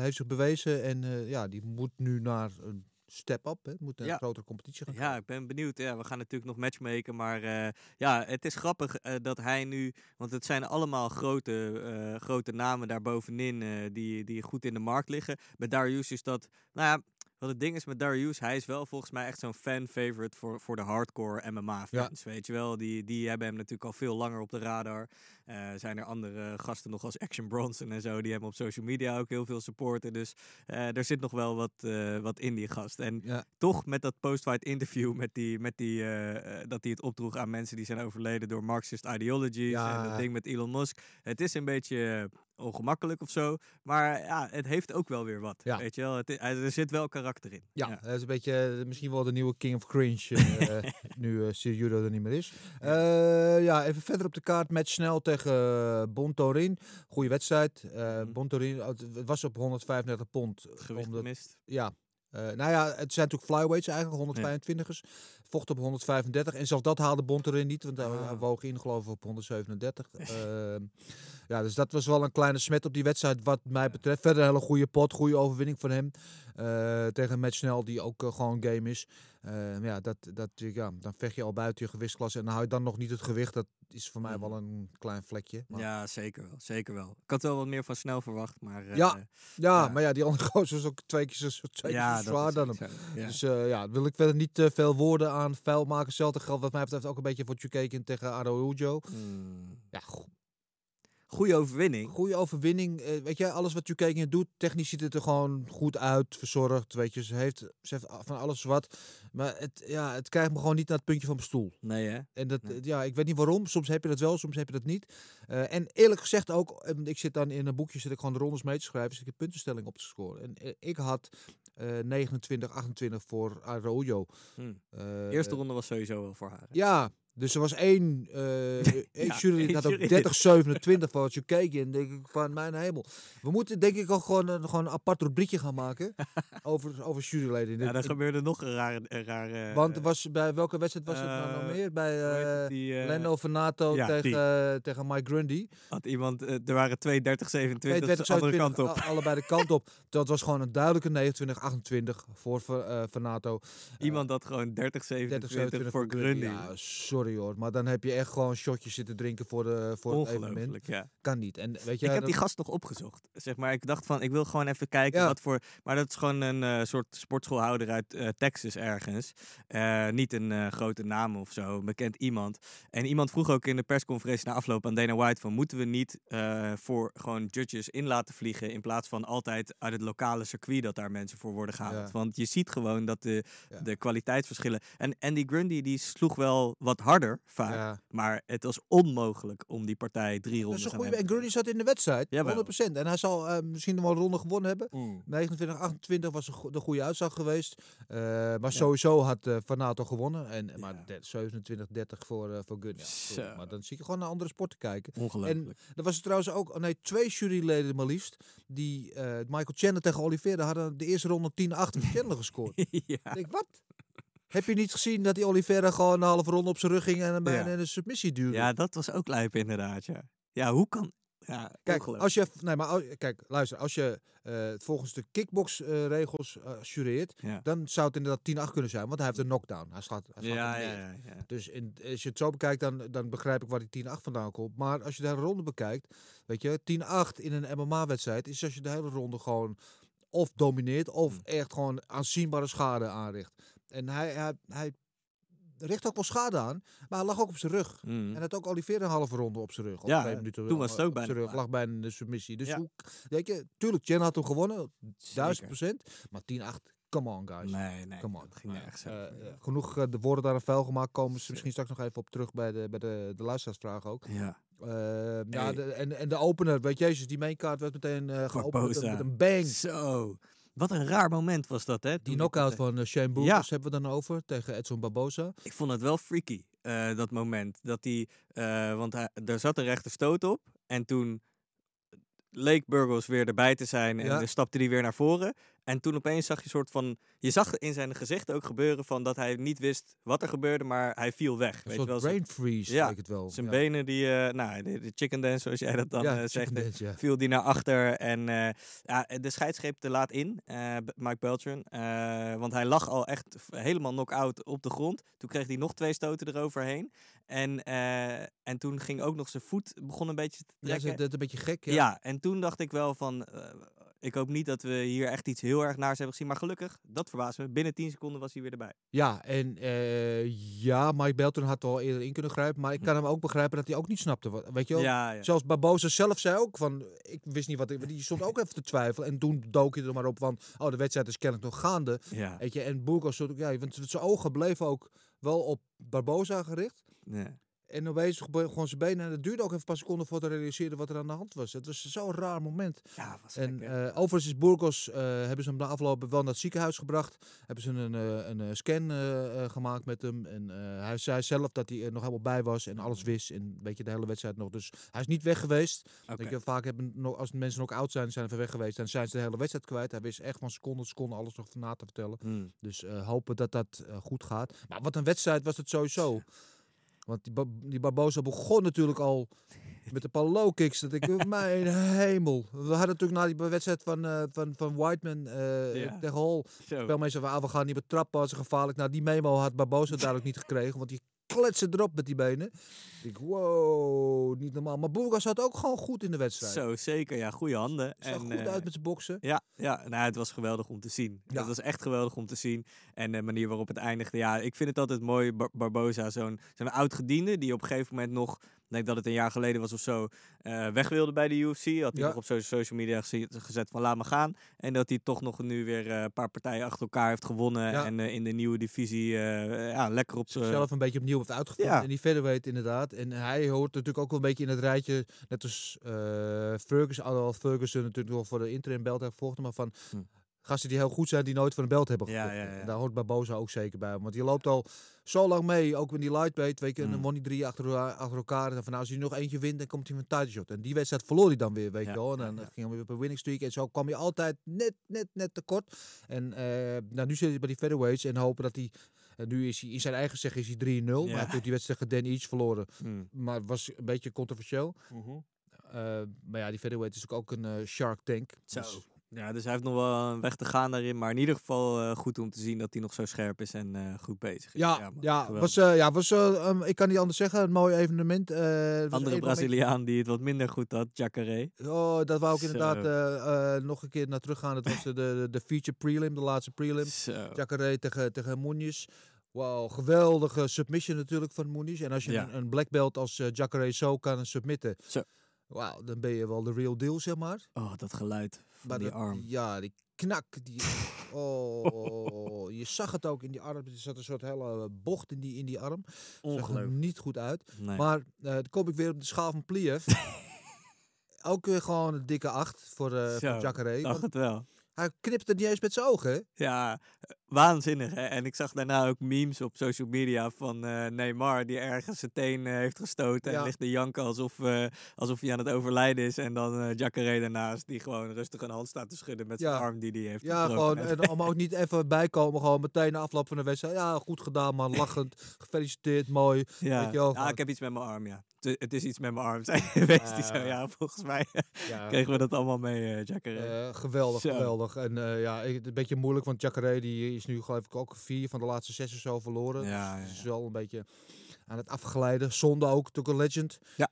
Heeft zich bewezen en ja, die moet nu naar een step up. Hè. Moet naar Ja. een grotere competitie gaan. Ja, ik ben benieuwd. Ja, we gaan natuurlijk nog matchmaken. Maar eh, ja, het is grappig eh, dat hij nu. Want het zijn allemaal grote, eh, grote namen daarbovenin eh, die, die goed in de markt liggen. Bij Darius is dat. Nou ja. Wat het ding is met Darius, hij is wel volgens mij echt zo'n fan-favorite voor, voor de hardcore MMA-fans. Weet je wel, die, die hebben hem natuurlijk al veel langer op de radar. Eh, zijn er andere gasten nog als Action Bronson en zo, die hebben op social media ook heel veel supporten. Dus eh, er zit nog wel wat, eh, wat in die gast. En Ja. toch met dat post-fight interview met die, met die, dat hij het opdroeg aan mensen die zijn overleden door Marxist ideologies Ja. en dat ding met Elon Musk. Het is een beetje ongemakkelijk of zo, maar ja, het heeft ook wel weer wat. Ja. Weet je wel, het, er zit wel karakter in. Ja, dat is een beetje eh, misschien wel de nieuwe King of Cringe. eh, nu uh, Judo er niet meer is. Eh, ja, even verder op de kaart. Match snel tegen Bontorin. Goede wedstrijd. Uh, Mhm. Bontorin oh, het was op 135 pond. Gewicht omdat- mist. Ja. Eh, nou ja, het zijn natuurlijk flyweights eigenlijk, 125ers. Vocht op 135. En zelfs dat haalde Bontorin niet, want hij Ah. hij woog in geloof ik op 137. Ehm, ja, dus dat was wel een kleine smet op die wedstrijd wat mij betreft. Verder een hele goede pot, goede overwinning van hem. eh, tegen Matt Snell, die ook eh, gewoon game is. Eh, maar ja, dat, dat, ja, dan vecht je al buiten je gewichtsklasse. En dan hou je dan nog niet het gewicht. Dat is voor mij Mhm. wel een klein vlekje. Maar- Ja, zeker wel. Zeker wel. Ik had wel wat meer van snel verwacht, maar... eh, Ja, Ja, Ja. maar ja, die andere gozer is ook twee keer zo, twee keer ja, zo zwaar dan hem. Ja. Dus eh, ja, wil ik verder niet te veel woorden aan vuil maken. Hetzelfde geldt wat mij betreft ook een beetje voor Chukeken tegen Araujo. Hmm. Ja, go- Goeie overwinning. goede overwinning. Eh, weet je, alles wat Chukeken doet, technisch ziet het er gewoon goed uit, verzorgd. Weet je, ze heeft, ze heeft van alles wat. Maar het, ja, het krijgt me gewoon niet naar het puntje van mijn stoel. Nee, hè? En dat, Nee. ja, ik weet niet waarom. Soms heb je dat wel, soms heb je dat niet. Eh, en eerlijk gezegd ook, eh, ik zit dan in een boekje, zit ik gewoon de rondes mee te schrijven, dus ik heb puntenstelling op te scoren. En ik had eh 29, 28 voor Arroyo. Eh, Eerste ronde was sowieso wel voor haar. hè? Ja, dus er was één, eh één Ja, jury die had ook jury. 30, 27 voor Chukeken. En denk ik van, mijn hemel. We moeten denk ik ook gewoon, een- gewoon een apart rubriekje gaan maken over, over juryleden. Ja, dan gebeurde nog een rare... Een rare want er was bij welke wedstrijd was het nou nog eh, meer? Bij eh die, eh, Venato ja, tegen, eh, tegen Mike Grundy. had iemand... eh, er waren twee 30, 27, 32, de andere kant 27, op. Allebei de kant op. Dat was gewoon een duidelijke 29, 28 voor eh, Venato. Iemand had gewoon 30, 30, 27 voor Grundy. Ja, sorry hoor. Maar dan heb je echt gewoon shotjes zitten drinken voor, de, voor het evenement. Ja. Kan niet. En weet je, Ik heb dat- die gast nog opgezocht. Zeg maar, ik dacht van, ik wil gewoon even kijken Ja. wat voor... Maar dat is gewoon een eh, soort sportschoolhouder uit eh, Texas ergens. Eh, niet een eh, grote naam of zo, bekend iemand. En iemand vroeg ook in de persconferentie na afloop aan Dana White van... moeten we niet eh, voor gewoon judges in laten vliegen... in plaats van altijd uit het lokale circuit dat daar mensen voor worden gehaald. Ja. Want je ziet gewoon dat de, de kwaliteitsverschillen... En Andy Grundy die sloeg wel wat harder vaak. Ja. Maar het was onmogelijk om die partij drie Dat ronden is een te goede. gaan En Grundy zat in de wedstrijd. Jawel. 100%. En hij zal eh, misschien nog wel een ronde gewonnen hebben. hebben. 29, 28 was de goede uitslag geweest. Eh, maar sowieso had eh Fanato gewonnen. En, Maar Ja. de- 27, 30 voor, voor Zo. maar dan zie je gewoon naar andere sporten kijken. Ongelooflijk. Er was er trouwens ook, oh nee, twee juryleden maar liefst. Die eh, Michael Chandler tegen Oliveira hadden de eerste ronde 10-8 voor Chandler gescoord. ja. Ik denk, wat? Heb je niet gezien dat die Oliveira gewoon een halve ronde op zijn rug ging en hem bijna Ja. een submissie duwde? ja, dat was ook lijp inderdaad, ja. Ja, hoe kan... Ja, Kijk, als je, nee, maar kijk, luister, als je eh, volgens de kickbox-regels eh jureert, Ja. dan zou het inderdaad 10-8 kunnen zijn, want hij heeft een knockdown. Hij slaat, hij slaat Ja, ja, ja, ja. Dus in, als je het zo bekijkt, dan, dan begrijp ik waar die 10-8 vandaan komt. Maar als je de hele ronde bekijkt, weet je, 10-8 in een MMA-wedstrijd is als je de hele ronde gewoon of domineert of Mm. echt gewoon aanzienbare schade aanricht. En hij, hij, hij richt ook wel schade aan, maar hij lag ook op zijn rug. Mm. En had ook Oliveer een halve ronde op zijn rug. Ja, twee minuten toen was het ook bijna zijn rug, lag bijna in de submissie. Dus Ja. hoe, weet je, tuurlijk, Chen had hem gewonnen, duizend procent. Maar 10-8, come on guys. Nee, nee. Come on. dat ging over, Eh, eh, genoeg eh, de woorden daar een vuil gemaakt. Komen ze misschien straks nog even op terug bij de, bij de, de luisteraarsvraag ook. Ja. Eh, ja, de, en, en de opener, weet je, jezus, die mainkaart werd meteen eh geopend met een, Barboza. met een bang. Zo. Wat een raar moment was dat, hè? Die ik knockout het, eh, van uh, Shane Burgos hebben we dan over tegen Edson Barboza. Ik vond het wel freaky, eh, dat moment. Dat hij, eh, want hij, er zat een rechte stoot op. En toen leek Burgos weer erbij te zijn. En Ja. dan stapte hij weer naar voren. En toen opeens zag je soort van... Je zag in zijn gezicht ook gebeuren van dat hij niet wist wat er gebeurde. Maar hij viel weg. Een weet je soort wel, brain freeze, Ja, leek het wel. Zijn ja. benen, die, eh, nou, de, de chicken dance, zoals jij dat dan Ja, eh, zegt, dance, ja. viel die naar achter. En eh, ja, de scheidsgreep te laat in, Mike Beltran. Want hij lag al echt helemaal knock-out op de grond. Toen kreeg hij nog twee stoten eroverheen. En, en toen ging ook nog zijn voet begon een beetje te Ja, trekken. ze- dat een beetje gek. Ja. Ja. en toen dacht ik wel van... ik hoop niet dat we hier echt iets heel erg naars hebben gezien. Maar gelukkig, dat verbaast me. Binnen 10 seconden was hij weer erbij. Ja, en eh, ja, Mike Belton had wel eerder in kunnen grijpen. Maar ik kan hem ook begrijpen dat hij ook niet snapte. Wat, weet je wel? Hm. Ja, ja. Zelfs Barbosa zelf zei ook van, ik wist niet wat ik, die stond ook even te twijfelen. En toen dook hij er maar op van, oh de wedstrijd is kennelijk nog gaande. Ja. Weet je, en Burgos ook, ja, want zijn ogen bleven ook wel op Barbosa gericht. Ja. En opeens gewoon zijn benen. En het duurde ook even een paar seconden voordat hij realiseerde wat er aan de hand was. Het was zo'n raar moment. Ja, was En eh, overigens is Burgos, eh, hebben ze hem na afloop wel naar het ziekenhuis gebracht. Hebben ze een, eh, een, scan gemaakt met hem. En hij zei zelf dat hij er nog helemaal bij was en alles wist. En weet je, de hele wedstrijd nog. Dus hij is niet weg geweest. Oké. Weet je, vaak hebben nog, als mensen nog oud zijn, zijn ze weg geweest. Dan zijn ze de hele wedstrijd kwijt. Hij wist echt van seconde tot seconde alles nog na te vertellen. Hmm. Dus hopen dat dat goed gaat. Maar wat een wedstrijd was het sowieso. Want die, Ba- die Barbosa begon natuurlijk al met een paar low kicks. Dat ik, mijn hemel. We hadden natuurlijk na die wedstrijd van, eh, van, van Whiteman eh Ja. tegen Hall. Spelmeester van, ah, we gaan niet meer trappen als ze gevaarlijk. Nou, die memo had Barbosa duidelijk niet gekregen. Want die kletste erop met die benen. Ik, wow, niet normaal. Maar Burgas zat ook gewoon goed in de wedstrijd. Zo, zeker. Ja, goede handen. Zag goed eh, uit met zijn boksen. Ja, ja nou, het was geweldig om te zien. Ja. Het was echt geweldig om te zien. En de manier waarop het eindigde. Ja, ik vind het altijd mooi, Bar- Barbosa, zo'n zo'n oud-gediende... die op een gegeven moment nog, denk dat het een jaar geleden was of zo... eh, weg wilde bij de UFC. Had hij Ja. nog op so- social media geze- gezet van laat me gaan. En dat hij toch nog nu weer eh, een paar partijen achter elkaar heeft gewonnen. Ja. En eh, in de nieuwe divisie ja, lekker op zichzelf een beetje opnieuw heeft uitgevonden. En die featherweight inderdaad. En hij hoort natuurlijk ook wel een beetje in het rijtje. Net als Ferguson, alhoewel Ferguson natuurlijk wel voor de interim belt heeft gevochten. Maar van Hm. Gasten die heel goed zijn, die nooit voor een belt hebben Ja, gevochten. ja, ja. En Daar hoort Barboza ook zeker bij. Want die loopt al zo lang mee, ook in die lightweight. Weet je, en Hm. dan won hij drie achter, elkaar- achter elkaar. En van nou, als hij nog eentje wint, dan komt hij met een title shot. En die wedstrijd verloor hij dan weer, weet je wel. En dan ging hij weer op een winning streak. En zo kwam hij altijd net, net, net tekort. En eh, nou, nu zit hij bij die featherweights en hopen dat hij... En nu is hij in zijn eigen zeg is hij 3-0. Maar hij heeft ook die wedstrijd tegen Dan Each verloren. Hmm. Maar het was een beetje controversieel. Eh, maar ja, die featherweight is ook een eh, shark tank. Zo. Dus- Ja, dus hij heeft nog wel een weg te gaan daarin. Maar in ieder geval eh, goed om te zien dat hij nog zo scherp is en eh, goed bezig is. ja, man, ja, was, eh, ja, was um, ik kan niet anders zeggen, een mooi evenement. Andere Braziliaan die het wat minder goed had, Jacare. Oh, dat wou ik inderdaad nog een keer naar terug gaan. Dat was de, de, de feature prelim, de laatste prelim. Jacare tegen, tegen Muniz. Wauw, geweldige submission natuurlijk van Muniz. En als je Ja. een, een black belt als Jacare zo kan submitten, Zo. Wauw, dan ben je wel de real deal, zeg maar. Oh, dat geluid van Maar die dat- arm. Ja, die knak. Die, oh, je zag het ook in die arm. Er zat een soort hele bocht in die, in die arm. Zag er Ongelooflijk. niet goed uit. Nee. Maar eh, dan kom ik weer op de schaal van Pliev. ook weer gewoon een dikke acht voor, eh Zo, voor Jacare. dacht het wel. Hij knipte niet eens met zijn ogen. Ja, waanzinnig. Hè? En ik zag daarna ook memes op social media van eh, Neymar die ergens zijn teen eh, heeft gestoten Ja. en ligt te janken alsof, eh, alsof hij aan het overlijden is. En dan Jacare daarnaast die gewoon rustig een hand staat te schudden met zijn Ja. arm die hij heeft Ja, gewoon. En om ook niet even bijkomen, gewoon meteen na afloop van de wedstrijd. Ja, goed gedaan, man. Lachend. Gefeliciteerd, mooi. ja. weet je wel, ja, gewoon- ik heb iets met mijn arm, ja. Het- Het is iets met mijn arm, zei die zo. Ja, volgens mij kregen we dat allemaal mee, Jacare. Geweldig, geweldig. En ja, een beetje moeilijk, want Jacare die is nu geloof ik ook vier van de laatste zes of zo verloren. Ja, Dus ja, het is wel een beetje aan het afgeleiden. Zonde ook, natuurlijk een legend. Ja.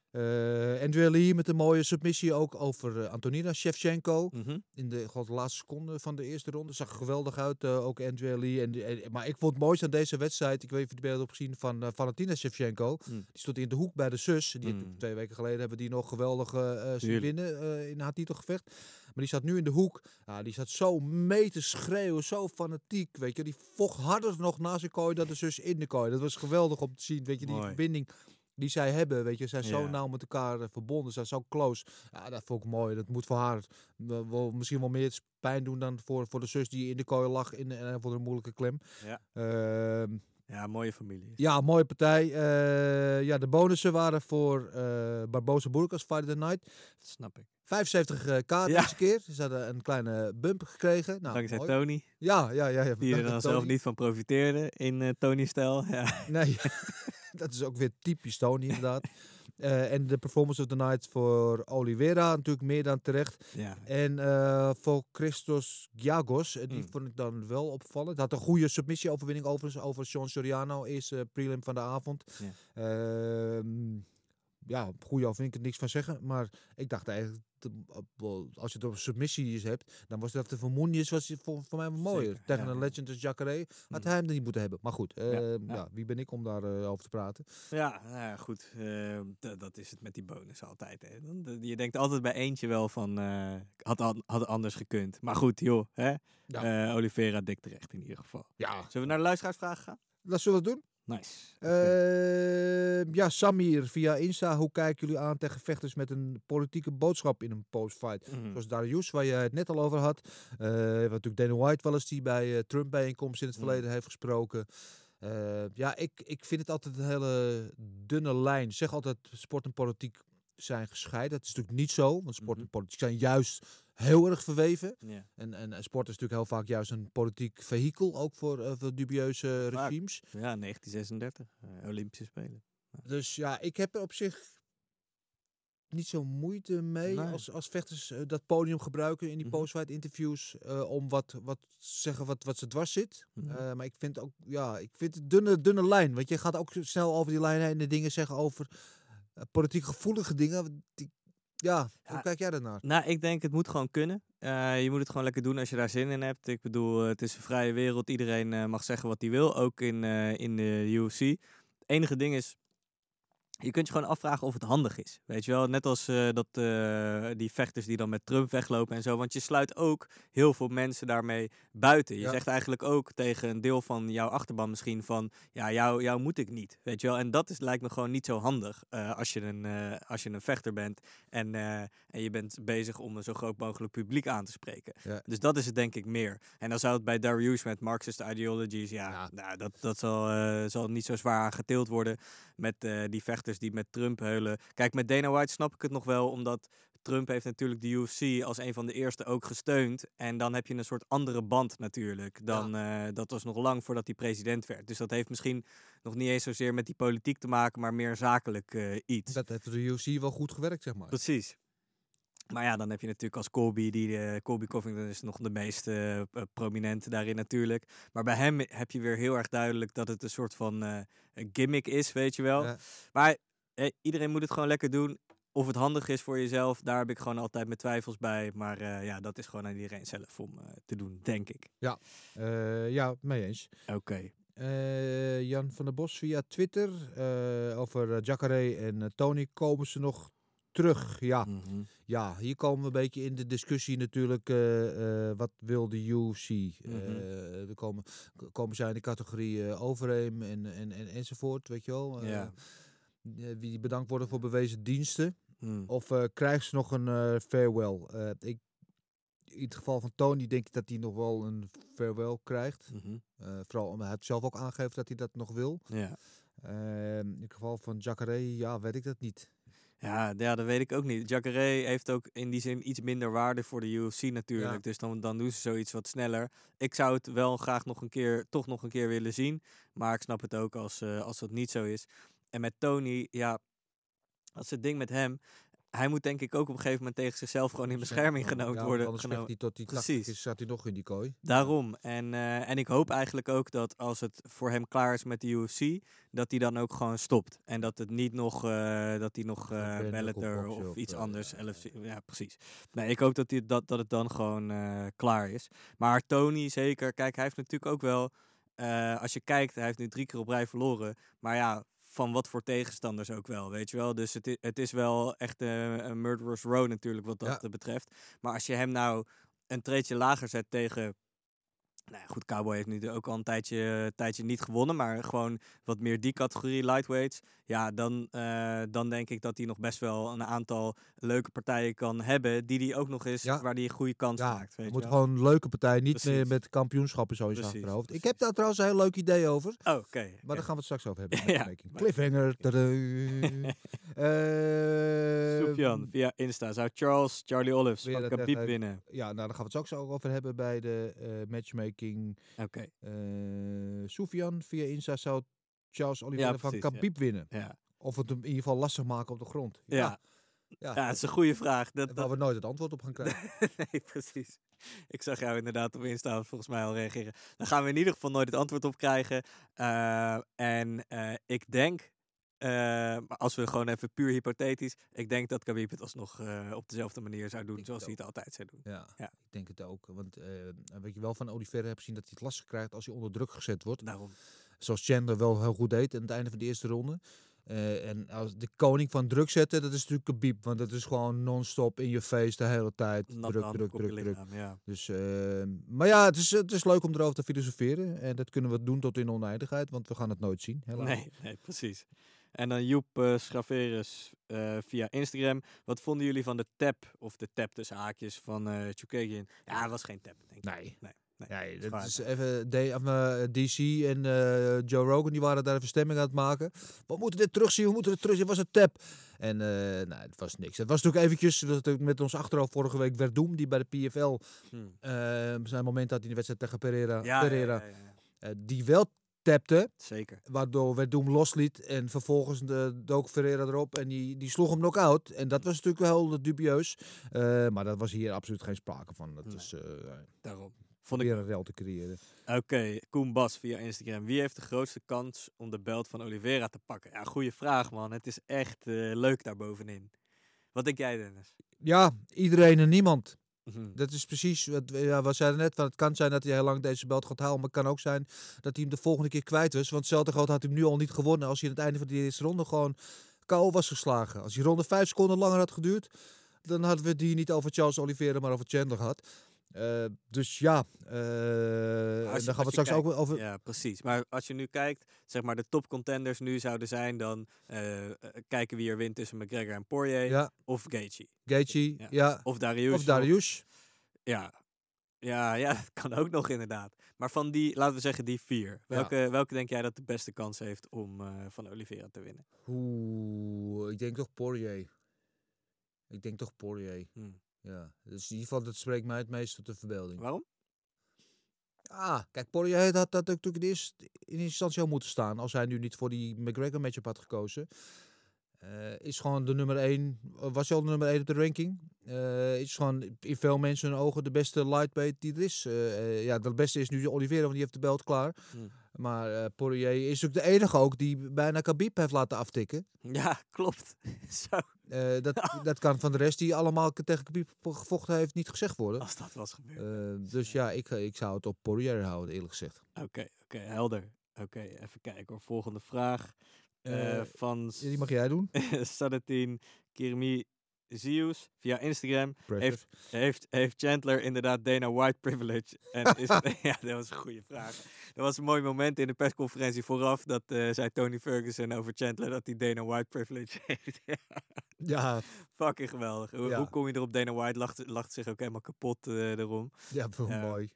Andrea Lee met een mooie submissie ook over eh, Antonina Shevchenko. Mhm. In de, de laatste seconde van de eerste ronde. Zag er geweldig uit, eh, ook Andrea Lee. En, en- maar ik vond het mooiste aan deze wedstrijd, ik weet niet of je de beelden hebt gezien, van Valentina Shevchenko. Mm. Die stond in de hoek bij de zus. Die Mm. twee weken geleden hebben die nog geweldig zien Tuurlijk. winnen in haar titelgevecht. Maar die zat nu in de hoek. Ja, die zat zo mee te schreeuwen, zo fanatiek. Weet je, die vocht harder nog na zijn kooi dan de zus in de kooi. Dat was geweldig om te zien. Weet je, die Mooi. verbinding die zij hebben. Weet je, zijn zo nauw met elkaar eh, verbonden, zijn zo close. Ja, dat vond ik mooi. Dat moet voor haar wel, misschien wel meer pijn doen dan voor, voor de zus die in de kooi lag in een voor een moeilijke klem. Ja. Ehm, ja, mooie familie. ja, mooie partij. Eh, ja, de bonussen waren voor eh Barbosa Burkas Fight of the Night. Dat snap ik. 75 k Ja. deze keer. Ze hadden een kleine bump gekregen. Nou, Dankzij mooi. Tony, Ja, ja, ja. ja. die er dan zelf niet van profiteerde in eh Tony-stijl. Ja. Nee, dat is ook weer typisch Tony inderdaad. Eh, en de performance of the night voor Oliveira natuurlijk meer dan terecht. ja. En eh, voor Christos Giagos, eh, die Hmm. vond ik dan wel opvallend. Had een goede submissie-overwinning overigens over Sean Soriano. Eerste prelim van de avond. Ja. Ehm, ja, goede overwinning, ik niks van zeggen. Maar ik dacht eigenlijk, als je het over submissies hebt, dan was dat de Vermoenius was voor, voor mij mooier. Zeker, Tegen ja, een legend als Jacare had Hmm. hij hem niet moeten hebben. Maar goed, Ja, ehm, ja. ja, wie ben ik om daarover over te praten? Ja, nou ja, goed. eh, d- dat is het met die bonus altijd. Hè. Je denkt altijd bij eentje wel van, eh, had, had anders gekund. Maar goed, joh. Hè? Eh, Oliveira dik terecht in ieder geval. Ja, Zullen we naar de luisteraarsvragen gaan? dat zullen we doen. Nice. Eh, ja, Samir via Insta. Hoe kijken jullie aan tegen vechters met een politieke boodschap in een postfight? Mhm. Zoals Darius, waar je het net al over had. We hebben natuurlijk Dana White wel eens die bij eh, Trump-bijeenkomst in het Mhm. verleden heeft gesproken. Eh, ja, ik, ik vind het altijd een hele dunne lijn. Ik zeg altijd, sport en politiek zijn gescheiden. Dat is natuurlijk niet zo, want sport en Mhm. politiek zijn juist heel erg verweven. Ja. En, en, sport is natuurlijk heel vaak juist een politiek vehikel, ook voor, eh, voor dubieuze Vaak. regimes. ja, 1936. eh, Olympische Spelen. Dus ja, ik heb er op zich niet zo moeite mee Nee. als, als vechters eh, dat podium gebruiken in die Mhm. postfight interviews om wat, wat zeggen wat, wat ze dwars zit. Mhm. Maar ik vind ook, ja, ik vind het dunne, dunne lijn. Want je gaat ook snel over die lijn heen en dingen zeggen over politiek gevoelige dingen. Die, ja, hoe kijk jij daarnaar? Nou, ik denk het moet gewoon kunnen. Eh, je moet het gewoon lekker doen als je daar zin in hebt. Ik bedoel, het is een vrije wereld. Iedereen eh, mag zeggen wat hij wil, ook in, eh, in de UFC. Het enige ding is, je kunt je gewoon afvragen of het handig is. Weet je wel, net als eh, dat, eh, die vechters die dan met Trump weglopen en zo. Want je sluit ook heel veel mensen daarmee buiten. Je Ja. zegt eigenlijk ook tegen een deel van jouw achterban misschien van... Ja, jou, jou moet ik niet, weet je wel. En dat is, lijkt me gewoon niet zo handig eh, als, je een, als je een vechter bent. En, en je bent bezig om een zo groot mogelijk publiek aan te spreken. Ja. Dus dat is het denk ik meer. En dan zou het bij Darius met Marxist ideologies... Ja, Ja. Nou, dat, dat zal, zal niet zo zwaar aan geteeld worden met die vechters die met Trump heulen. Kijk, met Dana White snap ik het nog wel, omdat Trump heeft natuurlijk de UFC als een van de eerste ook gesteund. En dan heb je een soort andere band natuurlijk. Dan, eh, dat was nog lang voordat hij president werd. Dus dat heeft misschien nog niet eens zozeer met die politiek te maken, maar meer zakelijk eh, iets. Dat heeft de UFC wel goed gewerkt, zeg maar. Precies. Maar ja, dan heb je natuurlijk als Colby, die, eh, Colby Covington is nog de meest eh, prominente daarin natuurlijk. Maar bij hem heb je weer heel erg duidelijk dat het een soort van een gimmick is, weet je wel. Ja. Maar eh, iedereen moet het gewoon lekker doen. Of het handig is voor jezelf, daar heb ik gewoon altijd mijn twijfels bij. Maar ja, dat is gewoon aan iedereen zelf om te doen, denk ik. Eh, ja, mee eens. Oké. Jan van der Bos via Twitter. eh, over uh, Jacare en Tony komen ze nog terug. Ja. Mhm. Ja, hier komen we een beetje in de discussie natuurlijk. eh, eh, wat wil de UFC? Eh, er komen, komen zij in de categorie overeem en, en, en, enzovoort, weet je wel. Ja. wie bedankt worden voor bewezen diensten. Mm. Of krijgen ze nog een farewell? Ik, in het geval van Tony denk ik dat hij nog wel een farewell krijgt. Mhm. Vooral omdat hij het zelf ook aangeeft dat hij dat nog wil. Ja. In het geval van Jacare, ja, weet ik dat niet. Ja, ja, dat weet ik ook niet. Jacare heeft ook in die zin iets minder waarde voor de UFC natuurlijk. Ja. Dus dan, dan doen ze zoiets wat sneller. Ik zou het wel graag nog een keer, toch nog een keer willen zien. Maar ik snap het ook als, eh, als dat niet zo is. En met Tony, ja, dat is het ding met hem. Hij moet denk ik ook op een gegeven moment tegen zichzelf gewoon in bescherming genomen ja, worden. Anders genomen. hij tot 80 Precies. is, zat hij nog in die kooi. Daarom. En, eh, en ik hoop eigenlijk ook dat als het voor hem klaar is met de UFC, dat hij dan ook gewoon stopt. En dat het niet nog, eh, dat hij nog Band Bellator of of, iets anders, ja, LFC, ja precies. Nee, ik hoop dat, hij, dat, dat het dan gewoon klaar is. Maar Tony zeker, kijk, hij heeft natuurlijk ook wel, eh, als je kijkt, hij heeft nu drie keer op rij verloren. Maar ja, van wat voor tegenstanders ook wel, weet je wel. Dus het is, het is wel echt eh, een murderous row natuurlijk wat dat Ja. betreft. Maar als je hem nou een treetje lager zet tegen... Nou goed, Cowboy heeft nu ook al een tijdje, tijdje niet gewonnen. Maar gewoon wat meer die categorie lightweights. Ja, dan, eh, dan denk ik dat hij nog best wel een aantal leuke partijen kan hebben. Die hij ook nog eens, Ja. waar hij een goede kans Ja, maakt. Weet je moet wel. gewoon een leuke partij, niet Precies. meer met kampioenschappen zo in Precies, achterhoofd. Ik heb daar trouwens een heel leuk idee over. Oh, oké. Maar ja. daar gaan we het straks over hebben. Ja, maar- Cliffhanger. Eh, Sufjan, via Insta. Zou Charles Charlie Olives van Khabib winnen? Ja, nou, daar gaan we het straks ook over hebben bij de eh, matchmaking. Oké, eh Soufian via Insta zou Charles Oliveira van. Khabib winnen. ja. Of het hem in ieder geval lastig maken op de grond. Ja. ja. Ja, het is een goede vraag. Dat, waar dat, we nooit het antwoord op gaan krijgen. nee, precies. Ik zag jou inderdaad op Insta volgens mij al reageren. Dan gaan we in ieder geval nooit het antwoord op krijgen. Eh, en eh, ik denk, maar als we gewoon even puur hypothetisch, ik denk dat Khabib het alsnog eh, op dezelfde manier zou doen zoals hij het altijd zou doen. Ja, Ja. ik denk het ook. Want eh, wat je wel van Oliveira hebt gezien dat hij het lastig krijgt als hij onder druk gezet wordt. Daarom. Zoals Chandler wel heel goed deed aan het einde van de eerste ronde. Eh, en als de koning van druk zetten, dat is natuurlijk Khabib. Want dat is gewoon non-stop in je face de hele tijd. Natte druk, druk, druk, druk. Ja. Dus, eh, maar ja, het is, het is leuk om erover te filosoferen. En dat kunnen we doen tot in oneindigheid, want we gaan het nooit zien. Helaas. Nee, nee, precies. En dan Joep eh Schraveres eh, via Instagram. Wat vonden jullie van de tap, of de tap tussen haakjes van Chukagian? Ja, het was geen tap, denk ik. Nee. Nee, nee. Nee, waar. dat is even DC en Joe Rogan die waren daar even stemming aan het maken. We moeten dit terugzien, we moeten dit terugzien. Was het tap? En eh nou, het was niks. Het was natuurlijk eventjes dat het met ons achterhoofd vorige week Verdum, die bij de PFL Hm. eh, zijn moment had in de wedstrijd tegen Pereira, Ja, Pereira ja, ja, ja. die wel tapte, zeker. waardoor Verdum losliet en vervolgens de, dook Pereira erop en die, die sloeg hem knock-out. En dat was natuurlijk heel dubieus. Eh, maar dat was hier absoluut geen sprake van. Dat Nee. is eh Daarom. Vond ik weer een rel te creëren. Oké, Koen Bas via Instagram. Wie heeft de grootste kans om de belt van Oliveira te pakken? Ja, goede vraag, man. Het is echt eh, leuk daar bovenin. Wat denk jij, Dennis? Ja, iedereen en niemand. Mhm. Dat is precies wat ja, we zeiden net. Van het kan zijn dat hij heel lang deze belt gaat halen. Maar het kan ook zijn dat hij hem de volgende keer kwijt was. Want groot had hem nu al niet gewonnen. Als hij aan het einde van die eerste ronde gewoon KO was geslagen. Als die ronde vijf seconden langer had geduurd. Dan hadden we hier niet over Charles Oliveira, maar over Chandler gehad. Eh, dus ja, je- dan gaan we het straks je ook kijkt- over. Ja, precies. Maar als je nu kijkt, zeg maar de top contenders nu zouden zijn, dan eh, kijken wie er wint tussen McGregor en Poirier Ja, of Gaethje. Gaethje, Ja. ja. Of Darius. Of Darius. Ja. Ja, ja, dat kan ook nog inderdaad. Maar van die, laten we zeggen die vier. Welke, welke denk jij dat de beste kans heeft om van Oliveira te winnen? Oeh, ik denk toch Poirier. Ik denk toch Poirier. Hm. Ja, dus in ieder geval, dat spreekt mij het meest tot de verbeelding. Waarom? Ah, kijk, Poirier had dat natuurlijk in eerste, in eerste instantie al moeten staan. Als hij nu niet voor die McGregor matchup had gekozen. Eh, is gewoon de nummer 1. Was hij al de nummer 1 op de ranking? Eh, is gewoon in veel mensen hun ogen de beste lightweight die er is. Eh, eh, ja, de beste is nu Oliveira, want die heeft de belt klaar. Hm. Maar eh Poirier is ook de enige ook die bijna Khabib heeft laten aftikken. Ja, klopt. Zo, Eh, dat, dat kan van de rest die allemaal tegen Khabib gevochten heeft niet gezegd worden. als dat was gebeurd. Eh, dus ja, ik, ik zou het op Poirier houden, eerlijk gezegd. Oké, oké, helder. Oké, even kijken hoor. Volgende vraag. Van Die mag jij doen. Sadatin Kirmi Zeus via Instagram heeft, heeft, heeft Chandler inderdaad Dana White privilege? En is ja, dat was een goede vraag. Dat was een mooi moment in de persconferentie vooraf. Dat eh, zei Tony Ferguson over Chandler dat hij Dana White privilege heeft. Ja, Fucking geweldig. Hoe, Ja. hoe kom je erop? Dana White lacht, lacht zich ook helemaal kapot eh, erom. Ja. mooi.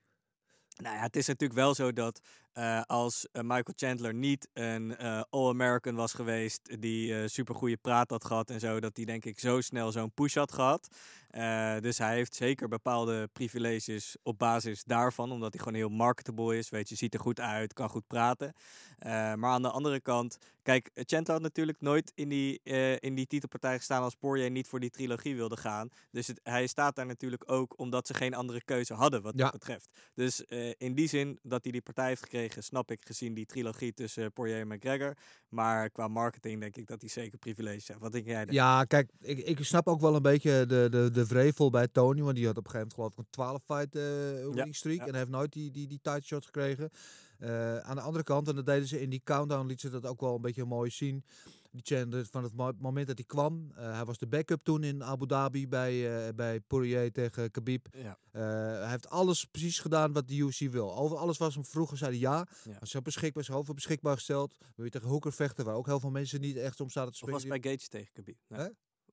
Nou ja, het is natuurlijk wel zo dat eh, als eh, Michael Chandler niet een eh, All-American was geweest, die eh supergoeie praat had gehad en zo, dat hij denk ik zo snel zo'n push had gehad. Eh, dus hij heeft zeker bepaalde privileges op basis daarvan, omdat hij gewoon heel marketable is. Weet je, ziet er goed uit, kan goed praten. Maar aan de andere kant, kijk, Chandler had natuurlijk nooit in die, in die titelpartij gestaan als Poirier niet voor die trilogie wilde gaan. Dus het, hij staat daar natuurlijk ook omdat ze geen andere keuze hadden wat Ja. dat betreft. Dus in die zin dat hij die partij heeft gekregen, snap ik gezien die trilogie tussen Poirier en McGregor. Maar qua marketing denk ik dat hij zeker privileges heeft. Wat denk jij? Dan? Ja, kijk, ik, ik snap ook wel een beetje de, de, de vrevel bij Tony. Want die had op een gegeven moment geloof ik een 12 fight eh winning streak. ja. En heeft nooit die, die, die tight shot gekregen. Eh, aan de andere kant, en dat deden ze in die countdown, liet ze dat ook wel een beetje mooi zien. Die Chandler, van het mo- moment dat hij kwam, eh, hij was de backup toen in Abu Dhabi bij, eh, bij Poirier tegen Khabib. Ja. Eh, hij heeft alles precies gedaan wat de UFC wil. Over alles was hem vroeger, zei hij ja. Ja. Hij is beschikbaar, zijn hoofd beschikbaar gesteld. Wil je tegen Hooker vechten, waar ook heel veel mensen niet echt om zaten te Of springen. was het bij Gage tegen Khabib? Nee.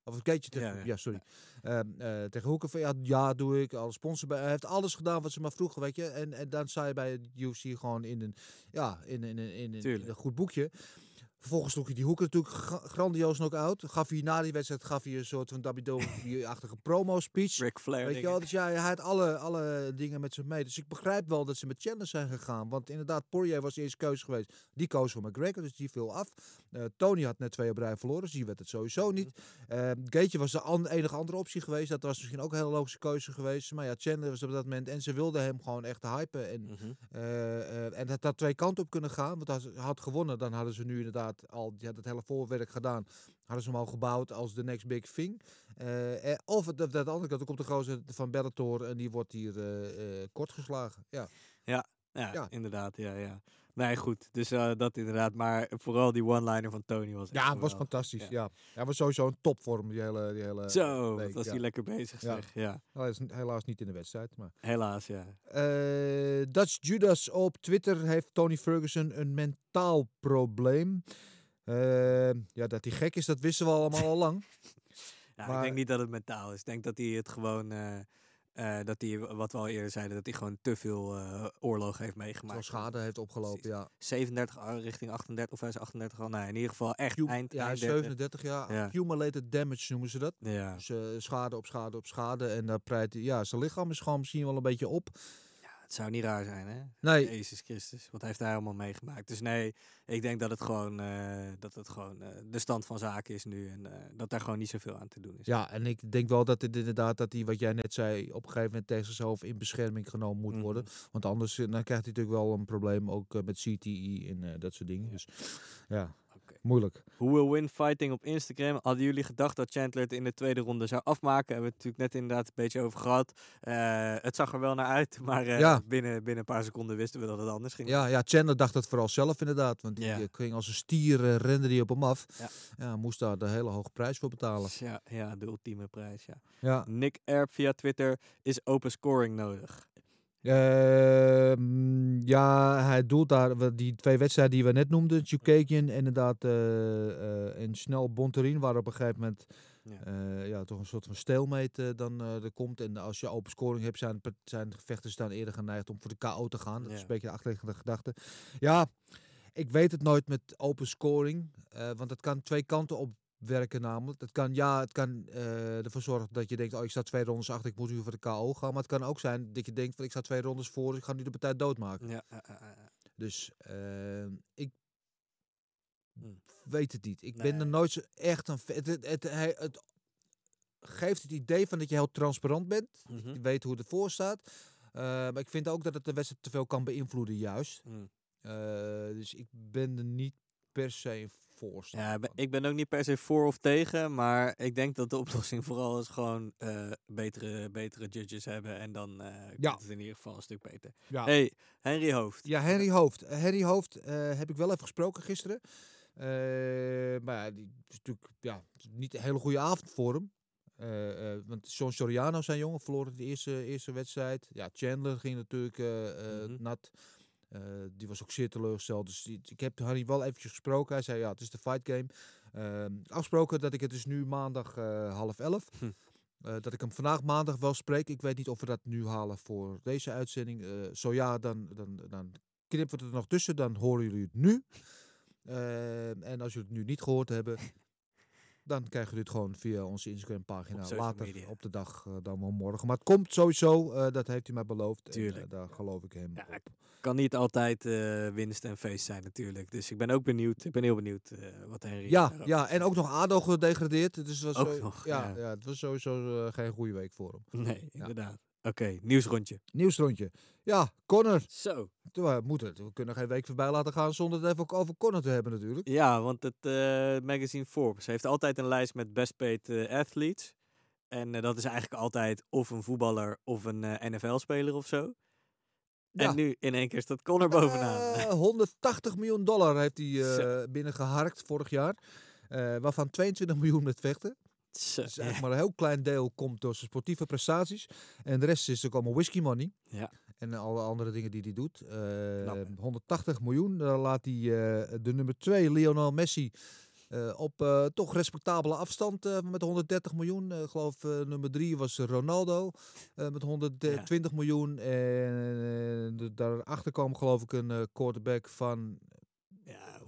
Of een keertje tegen, Ja, ja, ja. sorry. Ehm, eh, tegen Hoeken van ja, ja, doe ik. Alle sponsor bij. Hij heeft alles gedaan wat ze maar vroegen, weet je. En, en dan sta je bij het UFC gewoon in een, ja, in, in, in, in een goed boekje. Vervolgens sloeg hij die Hoeken natuurlijk gra- grandioos knock-out. Gaf hij na die wedstrijd gaf hij een soort van WWE-achtige promo-speech. Ric Flair. Weet je wel, dus ja, hij had alle, alle dingen met zich mee. Dus ik begrijp wel dat ze met Chandler zijn gegaan. Want inderdaad, Poirier was de eerste keuze geweest. Die koos voor McGregor, dus die viel af. Eh, Tony had net twee op rij verloren, dus die werd het sowieso niet. Eh Gaetje was de an- enige andere optie geweest. Dat was misschien ook een hele logische keuze geweest. Maar ja, Chandler was op dat moment... En ze wilden hem gewoon echt hypen. En, Mhm. eh, eh, en dat had twee kanten op kunnen gaan. Want als hij had gewonnen, dan hadden ze nu inderdaad al ja, dat hele voorwerk gedaan. Hadden ze hem al gebouwd als de next big thing. Eh, of het, dat de andere kant, er komt de gozer van Bellator en die wordt hier eh, kort geslagen. Ja. Ja, Ja. inderdaad. Ja, ja. Nee, goed. Dus eh, dat inderdaad. Maar vooral die one-liner van Tony was Ja, het was fantastisch. Ja. Ja. Hij was sowieso een topvorm die hele, die hele Zo, week. was ja. hij lekker bezig Ja. zeg. Ja, Hij is helaas niet in de wedstrijd. Maar. helaas ja. Eh, Dutch Judas op Twitter heeft Tony Ferguson een mentaal probleem. Eh, ja, dat hij gek is, dat wisten we allemaal al lang. Ja, Maar- ik denk niet dat het mentaal is. Ik denk dat hij het gewoon, eh, dat hij, wat we al eerder zeiden, dat hij gewoon te veel eh oorlog heeft Veel meegemaakt. schade heeft opgelopen, ja. 37 ah, richting 38, of hij is 38 al. Nee, in ieder geval echt Cum- eind, ja, eind 37 jaar. Ja. Accumulated damage noemen ze dat. Ja. Dus eh, schade op schade op schade. En daar pleit hij, ja, zijn lichaam is gewoon misschien wel een beetje op. Zou niet raar zijn, hè? Nee, Jezus Christus, wat heeft hij allemaal meegemaakt? Dus nee, ik denk dat het gewoon, eh, dat het gewoon eh, de stand van zaken is nu en eh, dat daar gewoon niet zoveel aan te doen is. ja, en ik denk wel dat het inderdaad, dat hij, wat jij net zei, op een gegeven moment tegen zichzelf in bescherming genomen moet Mhm. worden. Want anders dan krijgt hij natuurlijk wel een probleem, ook met CTE en dat soort dingen. Dus ja. Moeilijk. Who will win fighting op Instagram? Hadden jullie gedacht dat Chandler het in de tweede ronde zou afmaken? Hebben we het natuurlijk net inderdaad een beetje over gehad. Eh, het zag er wel naar uit, maar eh, Ja. binnen, binnen een paar seconden wisten we dat het anders ging. Ja, ja, Chandler dacht het vooral zelf inderdaad. Want die Ja. ging als een stier, rende die op hem af. Ja. Ja. moest daar de hele hoge prijs voor betalen. Ja, ja, de ultieme prijs, ja. Nick Erp via Twitter, is open scoring nodig? Ehm, ja, hij doelt daar die twee wedstrijden die we net noemden, Chukagian inderdaad eh, en snel Bonterin, waar op een gegeven moment Ja. eh, ja, toch een soort van eh, dan er komt. En als je open scoring hebt, zijn, zijn de gevechters dan eerder geneigd om voor de KO te gaan. Dat is een beetje de achterliggende gedachte. Ja, ik weet het nooit met open scoring, want het kan twee kanten op werken namelijk. Het kan, ja, het kan eh, ervoor zorgen dat je denkt, oh ik sta twee rondes achter, ik moet nu voor de KO gaan. Maar het kan ook zijn dat je denkt, van ik sta twee rondes voor, ik ga nu de partij doodmaken. Ja. Dus eh, ik Hmm. weet het niet. Ik ben er nooit zo echt een... Het, het, het, het geeft het idee van dat je heel transparant bent. Mhm. Je weet hoe het ervoor staat. Eh, maar ik vind ook dat het de wedstrijd te veel kan beïnvloeden juist. Mm. Eh, dus ik ben er niet per se Ja, ik ben ook niet per se voor of tegen, maar ik denk dat de oplossing vooral is gewoon eh, betere, betere judges hebben en dan Ja. komt het in ieder geval een stuk beter. Ja. Hey, Henry Hoofd. Ja, Henry Hoofd. Eh, Henry Hoofd heb ik wel even gesproken gisteren. Maar ja, die is natuurlijk ja, niet een hele goede avond voor hem. Want Sean Soriano, zijn jongen, verloor de eerste, eerste wedstrijd. Ja, Chandler ging natuurlijk Mhm. nat. Eh, die was ook zeer teleurgesteld. Dus die, ik heb Harry wel eventjes gesproken. Hij zei, ja, het is de fight game. Ehm, afgesproken dat ik het is nu maandag eh, half elf. Hm. Eh, dat ik hem vandaag maandag wel spreek. Ik weet niet of we dat nu halen voor deze uitzending. Zo ja, dan, dan, dan knippen we het er nog tussen. Dan horen jullie het nu. Eh, en als jullie het nu niet gehoord hebben, dan krijgen jullie het gewoon via onze Instagram pagina Op social later media. op de dag, eh, dan wel morgen. Maar het komt sowieso, eh, dat heeft hij mij beloofd. En, eh, Tuurlijk. daar geloof ik hem Ja, op. Kan niet altijd winst en feest zijn natuurlijk. Dus ik ben ook benieuwd. Ik ben heel benieuwd wat Henry... Ja, ja, en ook nog ADO gedegradeerd. Dus het was Ook zo- nog, ja, ja. ja. het was sowieso geen goede week voor hem. Nee, inderdaad. Oké, nieuwsrondje. Nieuwsrondje. Ja, Connor. Zo. We, moeten, we kunnen geen week voorbij laten gaan zonder het even ook over Connor te hebben natuurlijk. Ja, want het eh, magazine Forbes heeft altijd een lijst met best paid eh, athletes. En eh, dat is eigenlijk altijd of een voetballer of een eh, NFL-speler of zo. Ja. En nu in één keer staat Connor bovenaan. Eh, 180 miljoen dollar heeft hij eh, binnengeharkt vorig jaar. Eh, waarvan 22 miljoen met vechten. Dus eigenlijk maar een heel klein deel komt door zijn sportieve prestaties. En de rest is ook allemaal whisky money. Ja. En alle andere dingen die hij doet. Eh, Knap, hè? 180 miljoen. Dan laat hij eh, de nummer 2, Lionel Messi, eh, op eh, toch respectabele afstand eh, met 130 miljoen. Eh, Ik geloof eh, nummer 3 was Ronaldo eh, met 120 miljoen. En eh, daarachter kwam geloof ik een eh, quarterback van,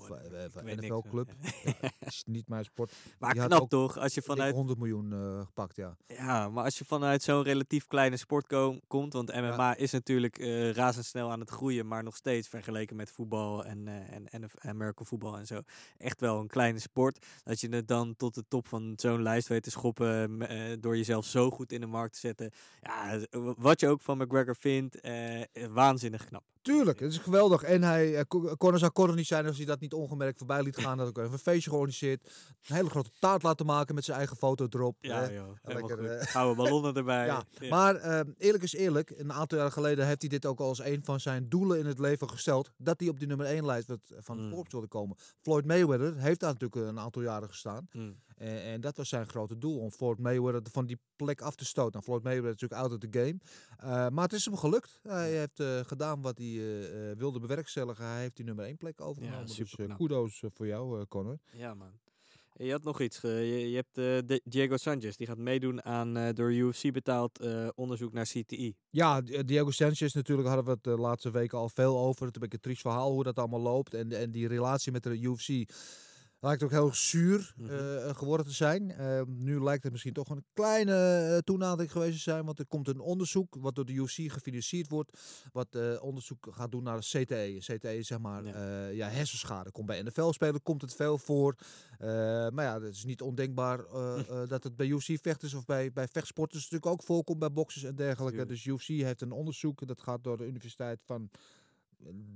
Van, hoor, eh, NFL-club. van- is niet mijn sport. maar Die knap toch, als je vanuit 100 miljoen eh, gepakt, ja. Ja, maar als je vanuit zo'n relatief kleine sport ko- komt, want MMA is natuurlijk eh, razendsnel aan het groeien, maar nog steeds vergeleken met voetbal en, eh en, en American voetbal en zo, echt wel een kleine sport. Dat je het dan tot de top van zo'n lijst weet te schoppen eh, door jezelf zo goed in de markt te zetten. Ja, wat je ook van McGregor vindt, eh, eh, waanzinnig knap. Tuurlijk, het is geweldig. En hij eh, ko- Connor zou niet zijn als hij dat niet ongemerkt voorbij liet gaan. Dat ik even een feestje georganiseerd. Een hele grote taart laten maken met zijn eigen foto erop. Ja, joh, lekker, eh. Gouden ballonnen erbij. Ja, Ja. maar eh, eerlijk is eerlijk. Een aantal jaar geleden heeft hij dit ook als een van zijn doelen in het leven gesteld. Dat hij op die nummer 1 lijst van Mm. Forbes wilde komen. Floyd Mayweather heeft daar natuurlijk een aantal jaren gestaan. Mm. En, en dat was zijn grote doel. Om Floyd Mayweather van die plek af te stoten. Nou, Floyd Mayweather is natuurlijk out of the game. Eh, maar het is hem gelukt. Hij heeft eh, gedaan wat hij eh, wilde bewerkstelligen. Hij heeft die nummer 1 plek overgenomen. dus eh, superknap. kudos voor jou, Connor. Ja, man. Je had nog iets. Je, je hebt Diego Sanchez. Die gaat meedoen aan door UFC betaald onderzoek naar CTI. Ja, Di- Diego Sanchez natuurlijk hadden we het de laatste weken al veel over. Het is een beetje een triest verhaal hoe dat allemaal loopt. En, en die relatie met de UFC lijkt ook heel zuur Mhm. eh, geworden te zijn. Eh, nu lijkt het misschien toch een kleine eh, toenadering geweest te zijn. Want er komt een onderzoek wat door de UFC gefinancierd wordt. Wat eh, onderzoek gaat doen naar CTE. CTE is zeg maar Ja. ja. hersenschade. Komt bij NFL-spelers komt het veel voor. Maar ja, het is niet ondenkbaar eh, dat het bij UFC-vechters of bij, bij vechtsporters natuurlijk ook voorkomt. Bij boxers en dergelijke. Dus UFC heeft een onderzoek. Dat gaat door de Universiteit van...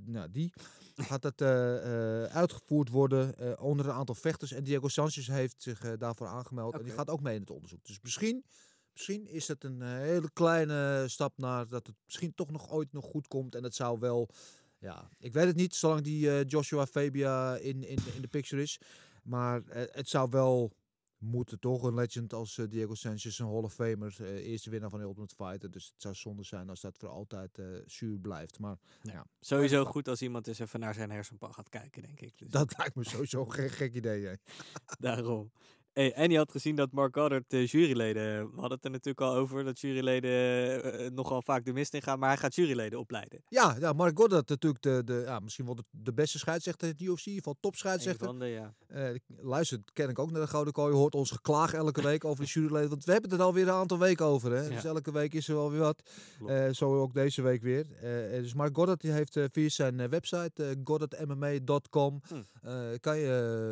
Nou, die gaat dat eh, eh, uitgevoerd worden eh, onder een aantal vechters. En Diego Sanchez heeft zich daarvoor aangemeld. En die gaat ook mee in het onderzoek. Dus misschien, misschien is het een hele kleine stap naar dat het misschien toch nog ooit nog goed komt. En dat zou wel, ja, ik weet het niet, zolang die Joshua Fabia in, in, in de picture is. Maar het zou wel moeten toch een legend als eh, Diego Sanchez, een Hall of Famer, eh, eerste winnaar van de Ultimate Fighter. Dus het zou zonde zijn als dat voor altijd eh zuur blijft. Maar ja, Sowieso goed als iemand eens even naar zijn hersenpan gaat kijken, denk ik. Dus dat lijkt me sowieso geen gek idee. daarom. Hey, en je had gezien dat Mark Goddard de juryleden... We hadden het er natuurlijk al over dat juryleden eh, eh, nogal vaak de mist in gaan. Maar hij gaat juryleden opleiden. Ja, ja Mark Goddard natuurlijk de, de, ja, misschien wel de, de beste scheidsrechter in het UFC, topscheidsrechter. van de, ja. Eh luister, ken ik ook naar de Gouden Kooi, hoort ons geklaag elke week over de juryleden. Want we hebben het er alweer een aantal weken over. Hè? Ja. Dus elke week is er wel weer wat. Eh, zo ook deze week weer. Eh, eh, dus Mark Goddard die heeft eh, via zijn eh, website, eh Hm. eh, kan je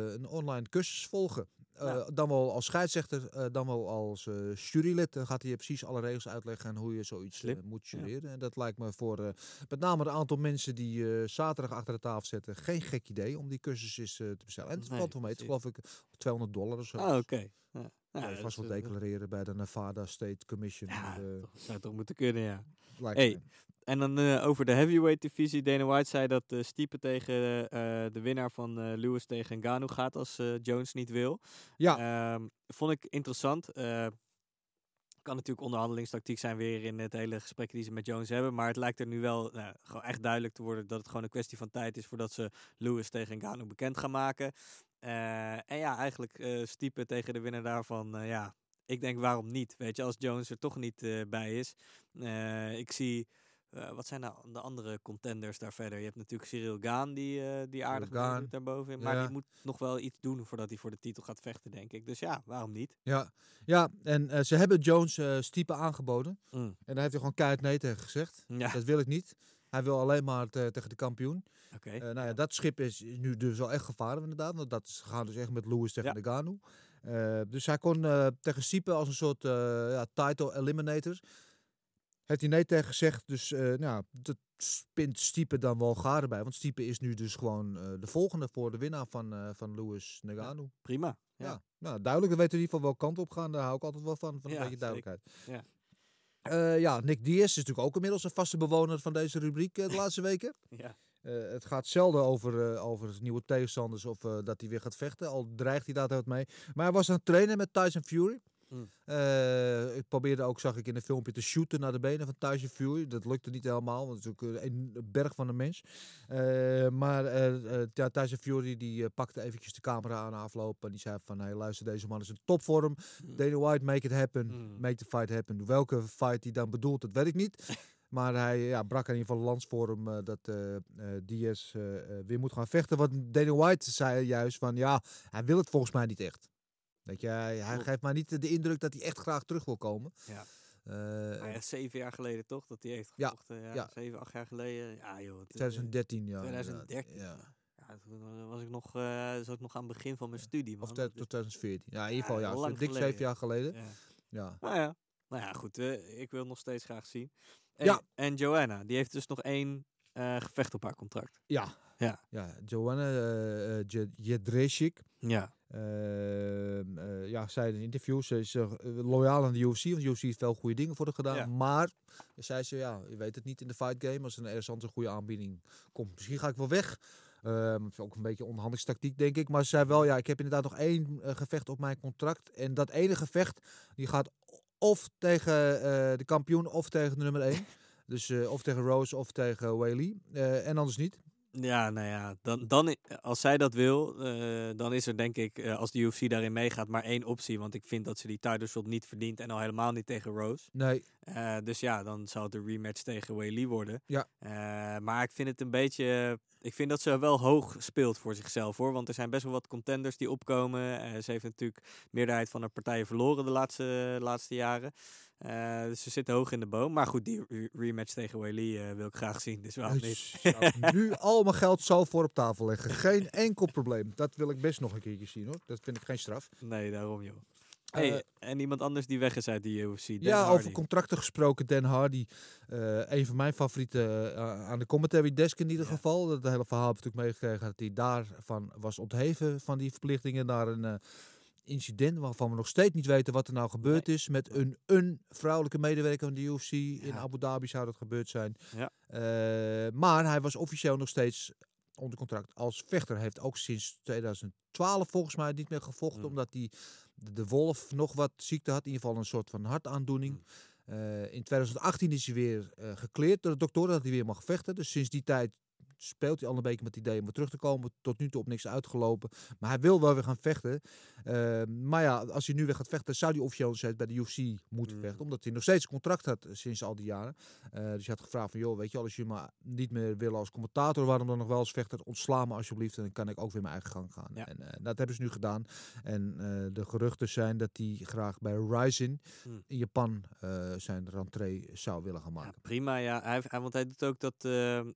eh, een online cursus volgen. Eh, Ja. Dan wel als scheidsrechter, eh, dan wel als eh, jurylid. Dan gaat hij je precies alle regels uitleggen en hoe je zoiets moet Ja. jureren. En dat lijkt me voor eh, met name een aantal mensen die eh, zaterdag achter de tafel zitten geen gek idee om die cursus eens te bestellen. En het Nee, valt wel mee, het geloof ik 200 dollar of zo. Ah, oké. Ja. Kan Ja, dat vast wel declareren bij de Nevada State Commission. Ja, eh, toch, zou toch moeten kunnen, ja. lijkt Hey, me. En dan eh, over de heavyweight divisie. Dana White zei dat uh, Stipe tegen eh, de winnaar van eh, Lewis tegen Ngannou gaat als eh, Jones niet wil. Ja. Ehm, vond ik interessant. Eh, kan natuurlijk onderhandelingstactiek zijn weer in het hele gesprek die ze met Jones hebben. Maar het lijkt er nu wel nou, gewoon echt duidelijk te worden dat het gewoon een kwestie van tijd is voordat ze Lewis tegen Ngannou bekend gaan maken. Eh, en ja, eigenlijk eh stiepen tegen de winnaar daarvan, eh, ja, ik denk waarom niet? Weet je, als Jones er toch niet eh, bij is. Eh, ik zie, eh, wat zijn nou de andere contenders daar verder? Je hebt natuurlijk Cyril Gaan die, eh, die aardig daarboven. Maar ja. die moet nog wel iets doen voordat hij voor de titel gaat vechten, denk ik. Dus ja, waarom niet? Ja, ja en eh, ze hebben Jones Stiepe aangeboden. Mm. En daar heeft hij gewoon keihard nee tegen gezegd. Ja, Dat wil ik niet. Hij wil alleen maar te- tegen de kampioen. oké. Nou ja, dat schip is nu dus wel echt gevaren inderdaad. Want dat is- gaan dus echt met Lewis tegen Ja. de Ganu. Dus hij kon tegen Siepe als een soort ja, title eliminator. Heeft hij nee tegen gezegd. Dus eh, nou, dat spint Stiepe dan wel garen bij. Want Stiepe is nu dus gewoon eh, de volgende voor de winnaar van, eh, van Lewis Nagano. Prima. Ja. Ja. nou duidelijk. We weten in ieder geval welke kant op gaan. Daar hou ik altijd wel van, van een Ja, beetje duidelijkheid. Ja. Ja, Nick Diaz is natuurlijk ook inmiddels een vaste bewoner van deze rubriek de laatste weken. Ja. Het gaat zelden over, over nieuwe tegenstanders of dat hij weer gaat vechten. Al dreigt hij daar wat mee. Maar hij was aan het trainen met Tyson Fury. Hmm. Eh, ik probeerde ook, zag ik in een filmpje, te shooten naar de benen van Tyson Fury. Dat lukte niet helemaal, want het is ook een berg van een mens. Eh, maar eh, ja, Fury die pakte eventjes de camera aan afloop. En die zei van, hey, luister, deze man is in topvorm. Dana White, make it happen. Hmm. Make the fight happen. Welke fight hij dan bedoelt, dat weet ik niet. Maar hij ja, brak in ieder geval hem eh, dat Diaz eh, eh, weer moet gaan vechten. Want Dana White zei juist van ja, hij wil het volgens mij niet echt. Weet je, hij, geeft maar niet de indruk dat hij echt graag terug wil komen. Ja. Eh, Maar ja, zeven jaar geleden toch, dat hij heeft Ja, gevochten. Ja, ja. Zeven, acht jaar geleden. Ja joh. het, eh, 2013, ja. inderdaad. 2013. Ja. Ja, toen was ik nog, eh, zat ik nog aan het begin van mijn studie. Man. Dat tot is- 2014. Ja, in ieder Ja, geval, ja. lang dik zeven jaar geleden. ja. Ja. Nou ja, nou ja goed. eh, ik wil nog steeds graag zien. En, Ja. en Joanna, die heeft dus nog één eh, gevecht op haar contract. Ja. Ja. ja. Joanna uh, Jedrzejczyk. Ja. Eh, ja, zei in een interview, ze is eh, loyaal aan de UFC, want de UFC heeft veel goede dingen voor haar gedaan. Ja. Maar, zei ze, ja, je weet het niet in de fight game, als er ergens anders een goede aanbieding komt. Misschien ga ik wel weg. Ehm, ook een beetje onderhandelingstactiek, denk ik. Maar ze zei wel, ja, ik heb inderdaad nog één eh, gevecht op mijn contract. En dat ene gevecht, die gaat of tegen eh, de kampioen of tegen de nummer één. Dus eh, of tegen Rose of tegen Whaley. Eh, en anders niet. Ja, nou ja, dan, dan, i- als zij dat wil, eh, dan is er denk ik, eh, als de UFC daarin meegaat, maar één optie. Want ik vind dat ze die title shot niet verdient en al helemaal niet tegen Rose. Nee, Eh, dus ja, dan zou het een rematch tegen Weili worden. Ja. Eh, maar ik vind het een beetje. Ik vind dat ze wel hoog speelt voor zichzelf hoor. Want er zijn best wel wat contenders die opkomen. Eh, ze heeft natuurlijk meerderheid van haar partijen verloren de laatste, laatste jaren. Eh, dus ze zit hoog in de boom. Maar goed, die re- rematch tegen Weili eh, wil ik graag zien. Dus waarom Ik niet? nu al mijn geld zo voor op tafel leggen. Geen enkel probleem. Dat wil ik best nog een keertje zien hoor. Dat vind ik geen straf. Nee, daarom joh. Hey, Eh, en iemand anders die weg is uit die UFC. Dan ja, Hardy. over contracten gesproken. Dan Hardy. een van mijn favorieten aan de commentary desk in ieder Ja. geval. Dat hele verhaal heb ik natuurlijk meegekregen dat hij daarvan was ontheven van die verplichtingen naar een incident waarvan we nog steeds niet weten wat er nou gebeurd is met een, een vrouwelijke medewerker van de UFC. In. Abu Dhabi zou dat gebeurd zijn. Ja. Eh, maar hij was officieel nog steeds onder contract als vechter. Hij heeft ook sinds 2012 volgens mij niet meer gevochten. Mm. Omdat hij de, wolf nog wat ziekte had. In ieder geval een soort van hartaandoening. Mm. Eh, in 2018 is hij weer eh gekleerd door de dokter dat hij weer mag vechten. Dus sinds die tijd speelt hij al een beetje met het idee om weer terug te komen. Tot nu toe op niks uitgelopen. Maar hij wil wel weer gaan vechten. Eh, maar ja, als hij nu weer gaat vechten, zou hij officieel steeds bij de UFC moeten Mm. vechten. Omdat hij nog steeds een contract had eh, sinds al die jaren. Eh, dus hij had gevraagd van, joh, weet je als je maar niet meer wil als commentator, waarom dan nog wel als vechter? Ontsla me alsjeblieft en dan kan ik ook weer mijn eigen gang gaan. Ja. En eh, dat hebben ze nu gedaan. En de geruchten zijn dat hij graag bij Ryzen Hmm. in Japan zijn rentree zou willen gaan Ja, maken. prima, ja. Hij, want hij doet ook dat,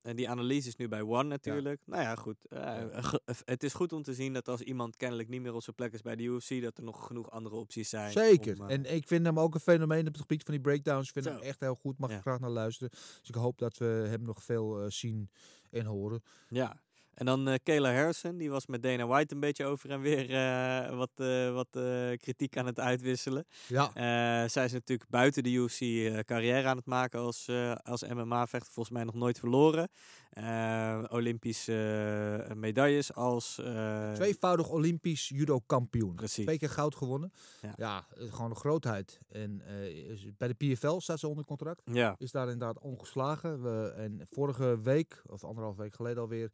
en die analyse is nu bij One natuurlijk. Nou ja, goed. eh, het is goed om te zien dat als iemand kennelijk niet meer op zijn plek is bij de UFC, dat er nog genoeg andere opties zijn. Zeker. om, eh, en ik vind hem ook een fenomeen op het gebied van die breakdowns. Ik vind Zo. hem echt heel goed. Mag Ja. ik graag naar luisteren. Dus ik hoop dat we hem nog veel eh, zien en horen. ja. En dan eh Kayla Harrison, die was met Dana White een beetje over en weer eh, wat, eh, wat kritiek aan het uitwisselen. Ja, zij is natuurlijk buiten de UFC carrière aan het maken als, als MMA-vechter. Volgens mij nog nooit verloren. Olympische medailles als... tweevoudig Olympisch judo-kampioen. Precies. Twee keer goud gewonnen. Ja. Ja, gewoon een grootheid. En bij de PFL staat ze onder contract. Ja, Is daar inderdaad ongeslagen. We, en vorige week, of anderhalf week geleden alweer,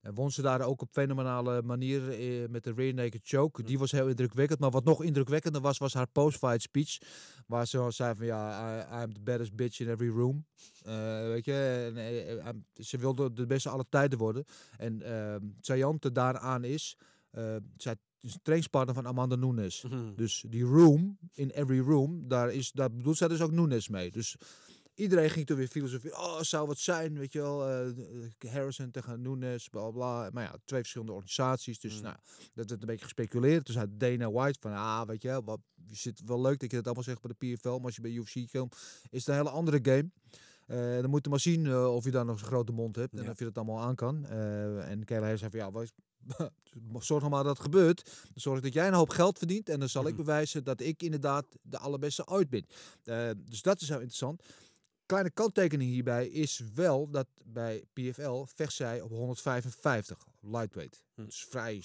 eh, won ze daar ook op fenomenale manier eh, met de rear naked choke. Die was heel indrukwekkend. Maar wat nog indrukwekkender was, was haar post-fight speech. Waar ze al zei van ja, I, I'm the baddest bitch in every room. Eh, weet je, en, eh, ze wilde de beste alle tijden worden. En uh, daaraan is, eh zij is trainingspartner van Amanda Nunes. Mhm. Dus die room, in every room, daar, is, daar bedoelt zij dus ook Nunes mee. Dus iedereen ging toen weer filosofie. Oh, zou wat zijn, weet je wel. eh, Harrison tegen Nunes, bla bla. Maar ja, twee verschillende organisaties. Dus Mm. nou, dat werd een beetje gespeculeerd. Dus uit Dana White van, ah, weet je, wel, wat, je zit wel leuk dat je dat allemaal zegt bij de PFL. Maar als je bij UFC komt, is het een hele andere game. Eh, dan moet je maar zien of je daar nog zo'n grote mond hebt en Ja. of je dat allemaal aan kan. En Kayla Harris zei van ja, wees- zorg nog maar dat het gebeurt. Dan zorg dat jij een hoop geld verdient en dan zal ik Mhm. bewijzen dat ik inderdaad de allerbeste ooit ben. Dus dat is heel interessant. Kleine kanttekening hierbij is wel dat bij PFL vecht zij op 155 lightweight. Hm. Dus vrij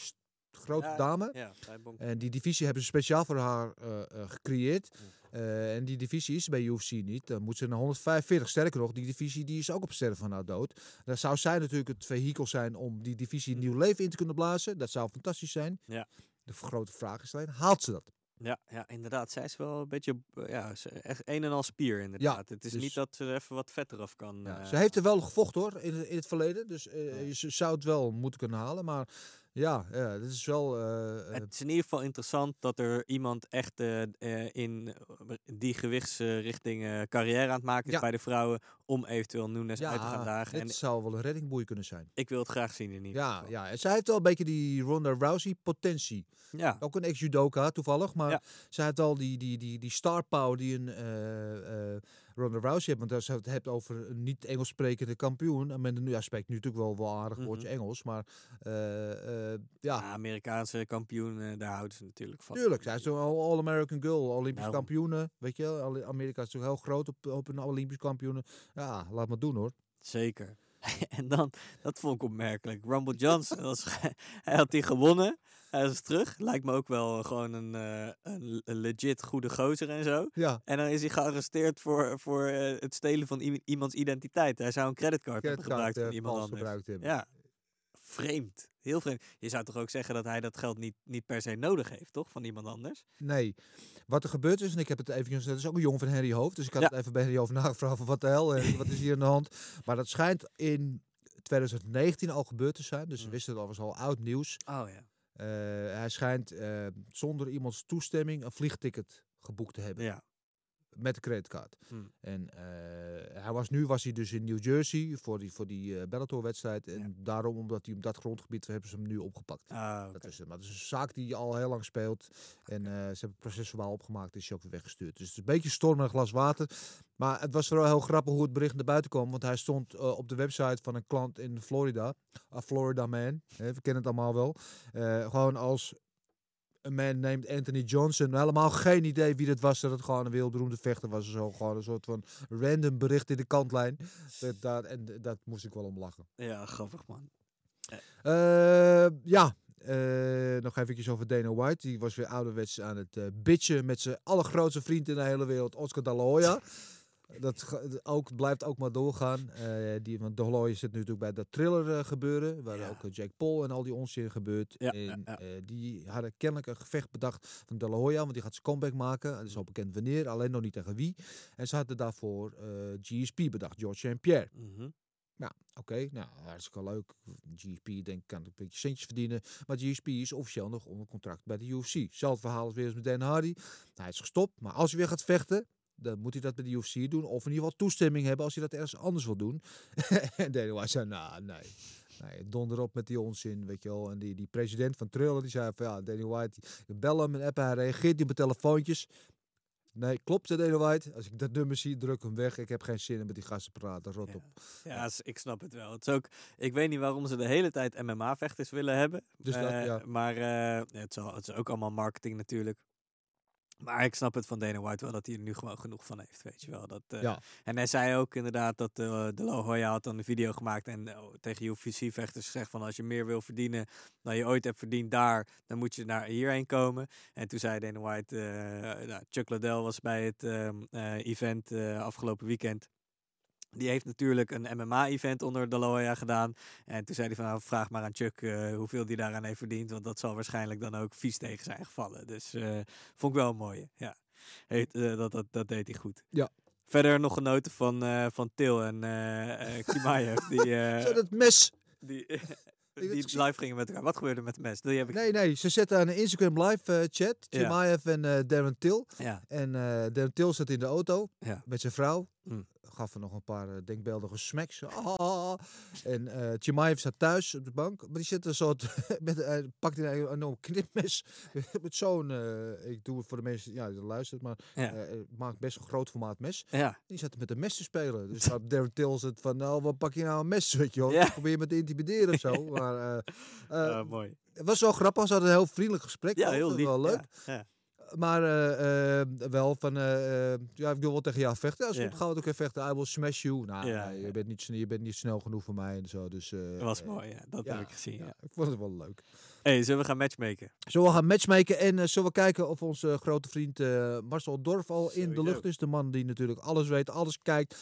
grote Ja, dame. Ja, vrij bonk. En die divisie hebben ze speciaal voor haar eh, eh, gecreëerd. Mm. Eh, en die divisie is bij UFC niet. Dan moet ze naar 145. Sterker nog, die divisie die is ook op sterren van haar dood. Dan zou zij natuurlijk het vehikel zijn om die divisie een nieuw leven in te kunnen blazen. Dat zou fantastisch zijn. Ja. De grote vraag is alleen, haalt ze dat? Ja, ja, inderdaad. Zij is wel een beetje, eh, ja, echt een en al spier inderdaad. het is dus- niet dat ze er even wat vet eraf kan. Ja, eh, ze heeft er wel gevochten hoor, in, in het verleden. Dus Ja. ze zou het wel moeten kunnen halen. Maar ja, ja dit is wel... eh, eh, Het is in ieder geval interessant dat er iemand echt eh, in die gewichtsrichting carrière aan het maken is Ja. bij de vrouwen. Om eventueel Nunes uit te gaan dagen. dit En zou wel een reddingboei kunnen zijn. ik wil het graag zien in ieder Ja, geval. ja, en zij heeft wel een beetje die Ronda Rousey potentie. Ja. Ook een ex-judoka toevallig, maar zij heeft al die, die, die, die star power die een Ronda Rousey heeft. Want als je het hebt over een niet-Engels sprekende kampioen. En men, nu, hij spreekt nu natuurlijk wel wel aardig woordje Mhm. Engels, maar eh, eh, ja, Ja, Amerikaanse kampioen, eh, daar houden ze natuurlijk van. tuurlijk. Zij is een All-American girl, Olympisch Daarom. kampioene. Weet je, Amerika is toch heel groot op, op een Olympisch kampioenen. Ja, laat maar doen hoor. Zeker. en dan, dat vond ik opmerkelijk. Rumble Johnson, was- hij had die gewonnen. Hij is terug. Lijkt me ook wel gewoon een, eh, een legit goede gozer en zo. Ja, En dan is hij gearresteerd voor, voor eh, het stelen van iemands identiteit. Hij zou een creditcard hebben gebruikt van iemand anders. gebruikt hebben. Ja, vreemd. Heel vreemd. Je zou toch ook zeggen dat hij dat geld niet, niet per se nodig heeft, toch? Van iemand anders? Nee. Wat er gebeurd is, en ik heb het even, dat is ook een jongen van Henry Hoofd, dus ik had Ja. het even bij Henry Hoofd nagevraagd van wat de hel, eh, wat is hier aan de hand. Maar dat schijnt in 2019 al gebeurd te zijn, dus we Mm. wisten dat was al oud nieuws. Oh ja. Eh, hij schijnt eh, zonder iemands toestemming een vliegticket geboekt te hebben Ja. Met de creditcard. Hmm. En eh, hij was, nu was hij dus in New Jersey voor die, voor die eh Bellator-wedstrijd. En Ja. daarom, omdat hij op dat grondgebied hebben ze hem nu opgepakt. Ah, Dat is het. Maar het is een zaak die al heel lang speelt. En eh, ze hebben het procesverbaal opgemaakt. Is hij ook weer weggestuurd. Dus het is een beetje storm en een glas water. Maar het was vooral heel grappig hoe het bericht naar buiten kwam. Want hij stond eh, op de website van een klant in Florida. A Florida man. We kennen het allemaal wel. Eh, gewoon als een man named Anthony Johnson. Helemaal geen idee wie dat was. Dat het gewoon een wereldberoemde vechter was. Zo gewoon een soort van random bericht in de kantlijn. Dat, dat, en dat moest ik wel om lachen. Ja, grappig man. Eh, ja, eh, nog even over Dana White. Die was weer ouderwets aan het eh bitchen met zijn allergrootste vriend in de hele wereld, Oscar de la Hoya. Dat ook, blijft ook maar doorgaan. Eh, die, want de Hoya zit nu natuurlijk bij dat thriller eh, gebeuren. Waar Ja. ook eh, Jake Paul en al die onzin gebeurt. Ja, en ja, die hadden kennelijk een gevecht bedacht van de la Hoya. Want die gaat zijn comeback maken. Het is al bekend wanneer, alleen nog niet tegen wie. En ze hadden daarvoor GSP bedacht, George St. Pierre. Mhm. Nou, oké, nou, hartstikke leuk. GSP denk ik kan een beetje centjes verdienen. Maar GSP is officieel nog onder contract bij de UFC. Hetzelfde verhaal als weer als met Dan Hardy. Hij is gestopt, maar als hij weer gaat vechten, dan moet hij dat bij de UFC doen. Of in ieder geval toestemming hebben als hij dat ergens anders wil doen. en Dana zei, nou, nee. Nee, donder op met die onzin, weet je wel. En die, die president van Thriller, die zei van, ja, Danny White, bel hem en appen, hij reageert niet op telefoontjes. Nee, klopt, zei Dana White. Als ik dat nummer zie, druk hem weg. Ik heb geen zin in met die gasten praten. Rot Ja. op. Ja, ik snap het wel. Het is ook, ik weet niet waarom ze de hele tijd MMA-vechters willen hebben. Dus dat, Eh, ja. Maar eh, het, is het is ook allemaal marketing natuurlijk. Maar ik snap het van Dana White wel dat hij er nu gewoon genoeg van heeft, weet je wel. Dat, eh, Ja. En hij zei ook inderdaad dat eh, de La Hoya had dan een video gemaakt en eh, tegen UFC-vechters gezegd van als je meer wil verdienen dan je ooit hebt verdiend daar, dan moet je naar hierheen komen. En toen zei Dana White, eh, nou, Chuck Liddell was bij het ehm, eh, event afgelopen weekend. Die heeft natuurlijk een MMA-event onder de Loya gedaan. En toen zei hij van, nou, vraag maar aan Chuck eh, hoeveel die daaraan heeft verdiend. Want dat zal waarschijnlijk dan ook vies tegen zijn gevallen. Dus eh, vond ik wel een mooie. Ja, Heet, eh, dat, dat, dat deed hij goed. Ja. Verder nog genoten van, van Til en eh, Kimaev. die, Zo, dat mes. die, het die live gingen met elkaar. Wat gebeurde met de mes? Die heb ik... Nee, nee, ze zetten aan een Instagram live chat. Ja. Chimaev en Darren Till. Ja, En Darren Till zat in de auto ja. met zijn vrouw. Mm. Gaf er nog een paar eh, denkbeeldige smacks. Ah. En eh Chimaev zat thuis op de bank. Maar die zit een soort... met, eh, pakt hij een enorm knipmes. met zo'n... eh, ik doe het voor de mensen ja, die luistert. Maar Ja. eh, het maakt best een groot formaat mes. ja. Die zat met een mes te spelen. Dus had Darren Till zit van... Nou, wat pak je nou een mes? Weet je wel. Ja. Probeer je me te intimideren of zo. Maar... eh, eh, Ah, mooi. het was wel grappig. Ze hadden een heel vriendelijk gesprek. Ja, heel lief. Wel leuk. Ja, ja. Maar eh, eh, wel van, eh, ja, ik wil wel tegen jou vechten. Als Ja. we gaan we ook even vechten. I will smash you. Nou, je, bent niet, je bent niet snel genoeg voor mij en zo. Dus, Dat was mooi, ja. Dat heb ik gezien, ja. ja, ik vond het wel leuk. hey, zullen we gaan matchmaken? Zullen we gaan matchmaken en zullen we kijken of onze grote vriend Marcel Dorf al in de lucht is. De man die natuurlijk alles weet, alles kijkt,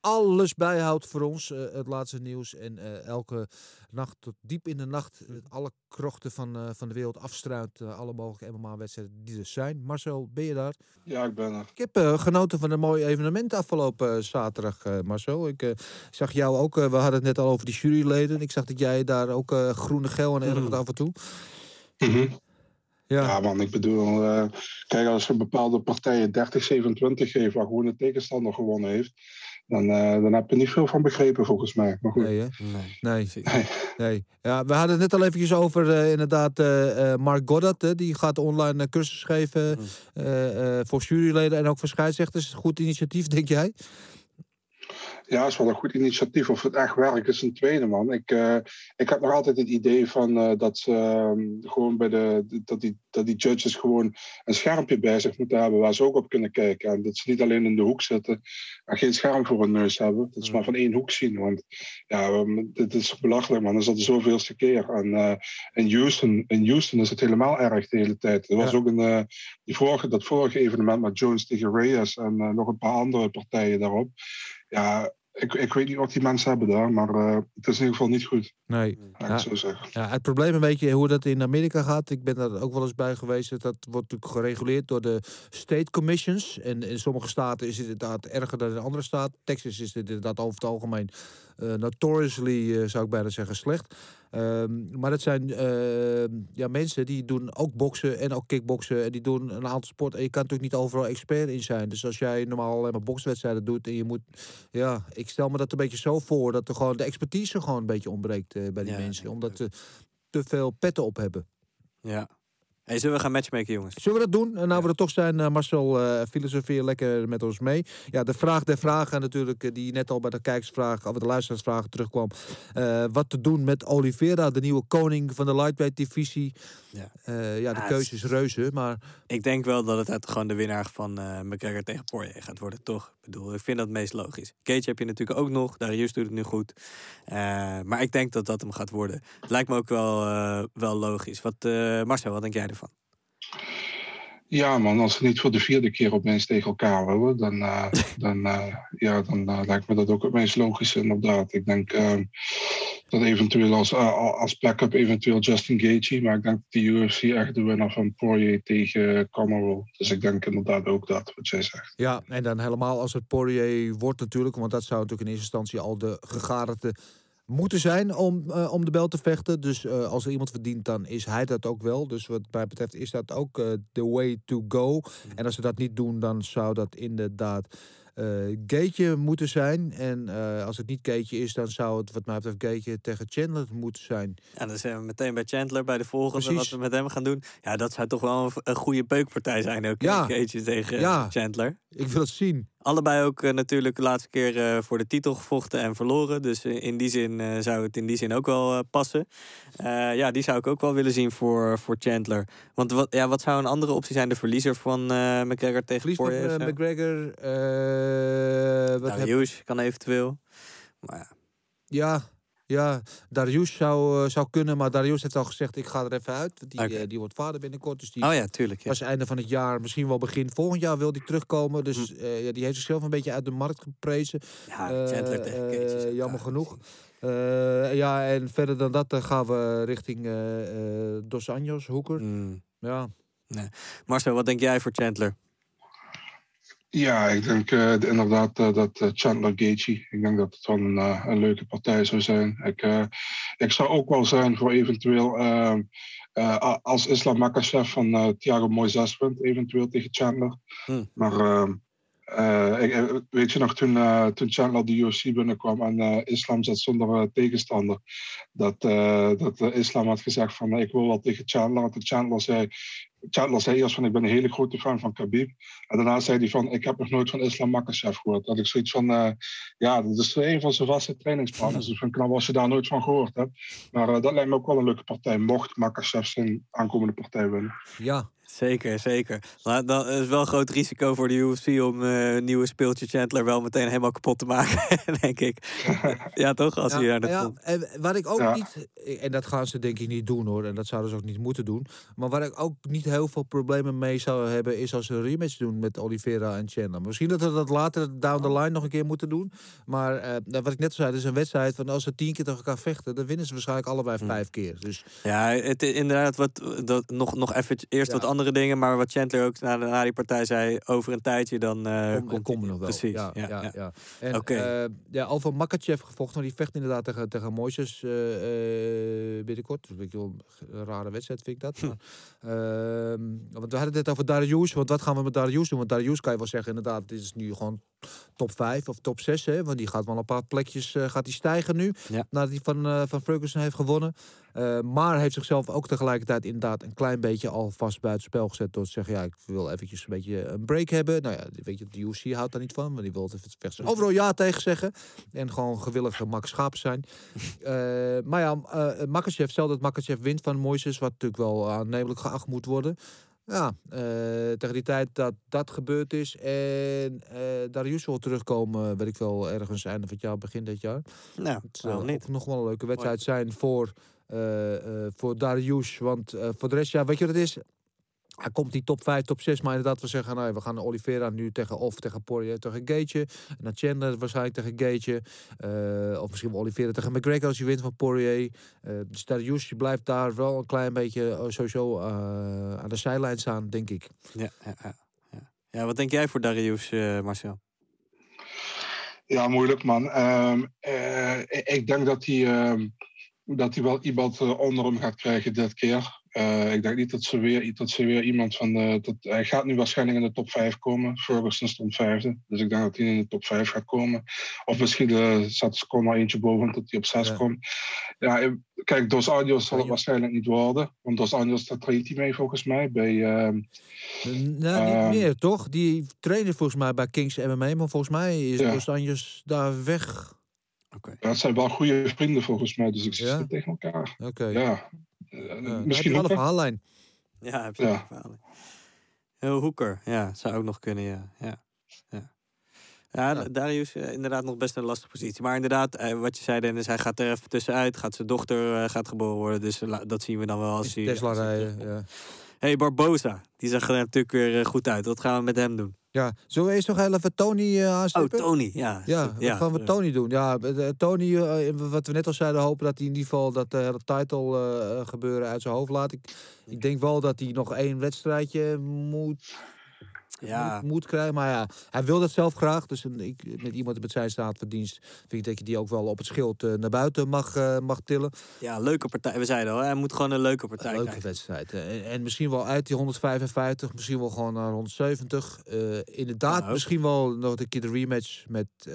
alles bijhoudt voor ons. eh, het laatste nieuws en eh, elke nacht tot diep in de nacht eh, alle krochten van, van de wereld afstruint. alle mogelijke MMA-wedstrijden die er zijn. Marcel, ben je daar? Ja, ik ben er. Ik heb genoten van een mooi evenement afgelopen zaterdag, Marcel. Ik zag jou ook, we hadden het net al over die juryleden. Ik zag dat jij daar ook groene geel en ergens Mhm. af en toe. Mhm. Ja, Ja, man, ik bedoel, kijk, als een bepaalde partij 30-27 geeft, waar gewoon de tegenstander gewonnen heeft, dan, eh, dan heb je niet veel van begrepen, volgens mij. Maar goed. nee, hè? Nee. Nee, nee. Ja, we hadden het net al eventjes over eh, inderdaad eh, eh, Mark Goddard. hè, die gaat online een cursus geven Mm. eh, eh, voor juryleden en ook voor scheidsrechters. Goed initiatief, denk jij? Ja, is wel een goed initiatief. Of het echt werkt, is een tweede, man. Ik, eh, ik heb nog altijd het idee van eh, dat ze ehm, gewoon bij de, dat die, dat die judges gewoon een schermpje bij zich moeten hebben waar ze ook op kunnen kijken. En dat ze niet alleen in de hoek zitten en geen scherm voor hun neus hebben. Dat ze maar van één hoek zien. Want ja, ehm, dit is belachelijk, man. Dat is al de zoveelste keer. En eh, in, Houston, in Houston is het helemaal erg de hele tijd. Er was Ja. ook een, die vorige, dat vorige evenement met Jones tegen Reyes en nog een paar andere partijen daarop. Ja, ik, ik weet niet wat die mensen hebben daar, maar eh, het is in ieder geval niet goed. Nee. Ja. het zo zeggen. Ja, het probleem een beetje hoe dat in Amerika gaat. Ik ben daar ook wel eens bij geweest. Dat wordt natuurlijk gereguleerd door de state commissions. En in sommige staten is het inderdaad erger dan in andere staten. Texas is het inderdaad over het algemeen notoriously, eh, zou ik bijna zeggen, slecht. Ehm, maar het zijn eh, ja, mensen die doen ook boksen en ook kickboksen. En die doen een aantal sporten. En je kan natuurlijk niet overal expert in zijn. Dus als jij normaal alleen maar bokswedstrijden doet en je moet... Ja, ik stel me dat een beetje zo voor dat er gewoon de expertise gewoon een beetje ontbreekt eh, bij die Ja, mensen. Omdat ze te veel petten op hebben. Ja. Hey, zullen we gaan matchmaken, jongens? Zullen we dat doen? En nou we er toch zijn, eh, Marcel, filosofeer lekker met ons mee. Ja, de vraag der vragen natuurlijk, eh, die net al bij de kijkersvraag, of de luisteraarsvragen terugkwam. Wat te doen met Oliveira, de nieuwe koning van de lightweight divisie. Ja. Ja, de Ah, keuze is reuze, maar Ik denk wel dat het uit- gewoon de winnaar van McGregor tegen Poirier gaat worden, toch? Ik bedoel, ik vind dat het meest logisch. Cage heb je natuurlijk ook nog, Darius doet het nu goed. Maar ik denk dat dat hem gaat worden. Het lijkt me ook wel, wel logisch. Wat, Marcel, wat denk jij ervan? Ja, man, als ze niet voor de vierde keer opeens tegen elkaar willen, dan, eh, dan, eh, ja, dan eh, lijkt me dat ook het meest logisch, inderdaad. Ik denk dat eventueel als, als backup eventueel Justin Gaethje, maar ik denk dat de UFC echt de winnaar van Poirier tegen wil. Dus ik denk inderdaad ook dat, wat jij zegt. ja, en dan helemaal als het Poirier wordt natuurlijk, want dat zou natuurlijk in eerste instantie al de gegadigde moeten zijn om, eh, om de bel te vechten. Dus eh, als er iemand verdient, dan is hij dat ook wel. Dus wat mij betreft is dat ook eh, the way to go. En als ze dat niet doen, dan zou dat inderdaad eh Gateje moeten zijn. En eh, als het niet Gateje is, dan zou het wat mij betreft Gateje tegen Chandler moeten zijn. Ja, dan zijn we meteen bij Chandler, bij de volgende, Precies. wat we met hem gaan doen. Ja, dat zou toch wel een, een goede peukpartij zijn ook. Ja. Tegen Ja. Chandler. Ik wil het zien. Allebei ook eh, natuurlijk de laatste keer eh, voor de titel gevochten en verloren. Dus eh, in die zin zou het in die zin ook wel passen. Ja, die zou ik ook wel willen zien voor, voor Chandler. Want wat, ja, wat zou een andere optie zijn? De verliezer van McGregor tegen Verlies Poirier? McGregor. wat Nou, heb- Hughes kan eventueel. Maar ja, Ja, ja, Darius zou, eh, zou kunnen, maar Darius heeft al gezegd: ik ga er even uit. Die, eh, die wordt vader binnenkort. Dus die Oh ja, tuurlijk. Ja. was einde van het jaar, misschien wel begin volgend jaar wil die terugkomen. Dus Hm. eh, ja, die heeft zichzelf een beetje uit de markt geprezen. Ja, Chandler ook jammer genoeg. Ja, en verder dan dat gaan we richting Dos Anjos, Hoeker. Mm. Ja. Marcel, wat denk jij voor Chandler? Ja, ik denk eh, inderdaad eh, dat eh, Chandler Gaethje, ik denk dat het wel een, een leuke partij zou zijn. Ik, ik zou ook wel zijn voor eventueel, ehm, eh, als Islam Makachev van Thiago Moises wint, eventueel tegen Chandler. Hmm. Maar ehm, eh, ik, eh, weet je nog, toen, toen Chandler de UFC binnenkwam en Islam zat zonder tegenstander, dat, dat Islam had gezegd van ik wil wel tegen Chandler. En toen Chandler zei, Chandler zei eerst van ik ben een hele grote fan van Khabib. En daarna zei hij van, ik heb nog nooit van Islam Makachev gehoord. Dat ik zoiets van, eh, ja, dat is een van zijn vaste trainingspartners. Dus ik vind het knap als je daar nooit van gehoord hebt. Maar eh, dat lijkt me ook wel een leuke partij, mocht Makachev zijn aankomende partij winnen. ja, Zeker, zeker. Maar dan is wel een groot risico voor de UFC om eh, een nieuwe speeltje Chandler wel meteen helemaal kapot te maken, denk ik. ja, toch? Als hij daar ja, ja, ja, en wat ik ook Ja. niet, en dat gaan ze denk ik niet doen hoor, en dat zouden ze ook niet moeten doen. Maar waar ik ook niet heel veel problemen mee zou hebben, is als ze een rematch doen met Oliveira en Chandler. Misschien dat we dat later down the line nog een keer moeten doen. Maar eh, nou, wat ik net zei, is een wedstrijd van als ze tien keer tegen elkaar vechten, dan winnen ze waarschijnlijk allebei Hm. vijf keer. Dus Ja, het, inderdaad, wat, dat, nog, nog even eerst Ja. wat andere dingen. Maar wat Chandler ook na, na die partij zei, over een tijdje dan eh kom, komt kom nog wel. Precies, ja, ja, ja, ja. En Oké. eh, ja, Makachev gevochten, die vecht inderdaad tegen, tegen Moises eh, binnenkort. Een beetje een rare wedstrijd vind ik dat. Maar, ehm, want we hadden het net over Darius. Want wat gaan we met Darius doen? Want Darius kan je wel zeggen, inderdaad, dit is nu gewoon top 5 of top 6. Hè? Want die gaat wel een paar plekjes eh, gaat die stijgen nu. Ja. Nadat hij van, eh, van Ferguson heeft gewonnen. Eh, maar heeft zichzelf ook tegelijkertijd inderdaad een klein beetje alvast buiten spel gezet. Door te zeggen, ja, ik wil eventjes een beetje een break hebben. Nou ja, weet je, de UFC houdt daar niet van. Maar die wil het vechten. Overal ja tegen zeggen. En gewoon gewillige Max Schaap zijn. Maar ja, eh Makachev, stel dat Makachev wint van Moises. Wat natuurlijk wel aannemelijk geacht moet worden. Ja, eh, tegen die tijd dat dat gebeurd is en eh Darius wil terugkomen, weet ik wel, ergens einde van het jaar, begin dit jaar. Nou, Het zou niet? nog wel een leuke wedstrijd zijn voor, eh, voor Darius. Want voor de rest, ja, weet je wat het is? Hij komt die top 5, top 6, maar inderdaad, we zeggen, nou, ja, we gaan Oliveira nu tegen of tegen Poirier tegen Gaethje. En dan Chandler waarschijnlijk tegen Gaethje. Eh, of misschien Oliveira tegen McGregor als je wint van Poirier. Eh dus Darius, je blijft daar wel een klein beetje eh, sowieso eh, aan de zijlijn staan, denk ik. Ja, ja, ja, ja. wat denk jij voor Darius, Marcel? Ja, moeilijk man. Ehm, eh, ik- denk dat hij, ehm, dat hij wel iemand onder hem gaat krijgen dit keer. Eh, ik denk niet dat ze weer, dat ze weer iemand van. de dat, hij gaat nu waarschijnlijk in de top 5 komen. Ferguson stond vijfde. Dus ik denk dat hij in de top 5 gaat komen. Of misschien uh, zat er maar eentje boven tot hij op 6 Ja. komt. Ja, eh, kijk, Dos Anjos zal het waarschijnlijk niet worden. Want Dos Anjos, daar traint hij mee volgens mij. Bij, ehm, Nou, niet Ehm. meer, toch? Die trainde volgens mij bij Kings MMA, maar volgens mij is Ja. Dos Anjos daar weg. Ja, het zijn wel goede vrienden volgens mij. Dus ik zit Ja? tegen elkaar. Oké. Ja. Eh, misschien wel een verhaallijn. Ja, heb je Ja. verhalen. Heel Hoeker, ja, zou ook nog kunnen, ja. Ja, ja. ja, Ja. Darius eh, inderdaad nog best een lastige positie. Maar inderdaad, eh, wat je zei Dennis, hij gaat er even tussenuit. Gaat zijn dochter eh, gaat geboren worden. Dus dat zien we dan wel als Is hij... Tesla rijden. Ja. hey, Barbosa, die zag er natuurlijk weer goed uit. Wat gaan we met hem doen? Ja. Zullen we eerst nog even Tony eh Oh? Tony, ja. Ja, wat gaan we Tony doen? Ja, eh, Tony, eh, wat we net al zeiden, hopen dat hij in ieder geval dat eh, hele title gebeuren uit zijn hoofd laat. Ik, ik denk wel dat hij nog één wedstrijdje moet Ja. moet, moet krijgen. Maar ja, hij wil dat zelf graag. Dus een, ik, met iemand met zijn staat van dienst vind ik dat je die ook wel op het schild eh, naar buiten mag, eh, mag tillen. Ja, leuke partij. We zeiden al, hij moet gewoon een leuke partij Leuke krijgen. wedstrijd. eh, En, en misschien wel uit die 155, misschien wel gewoon naar 170. Eh, inderdaad, ook. misschien wel nog een keer de rematch met eh,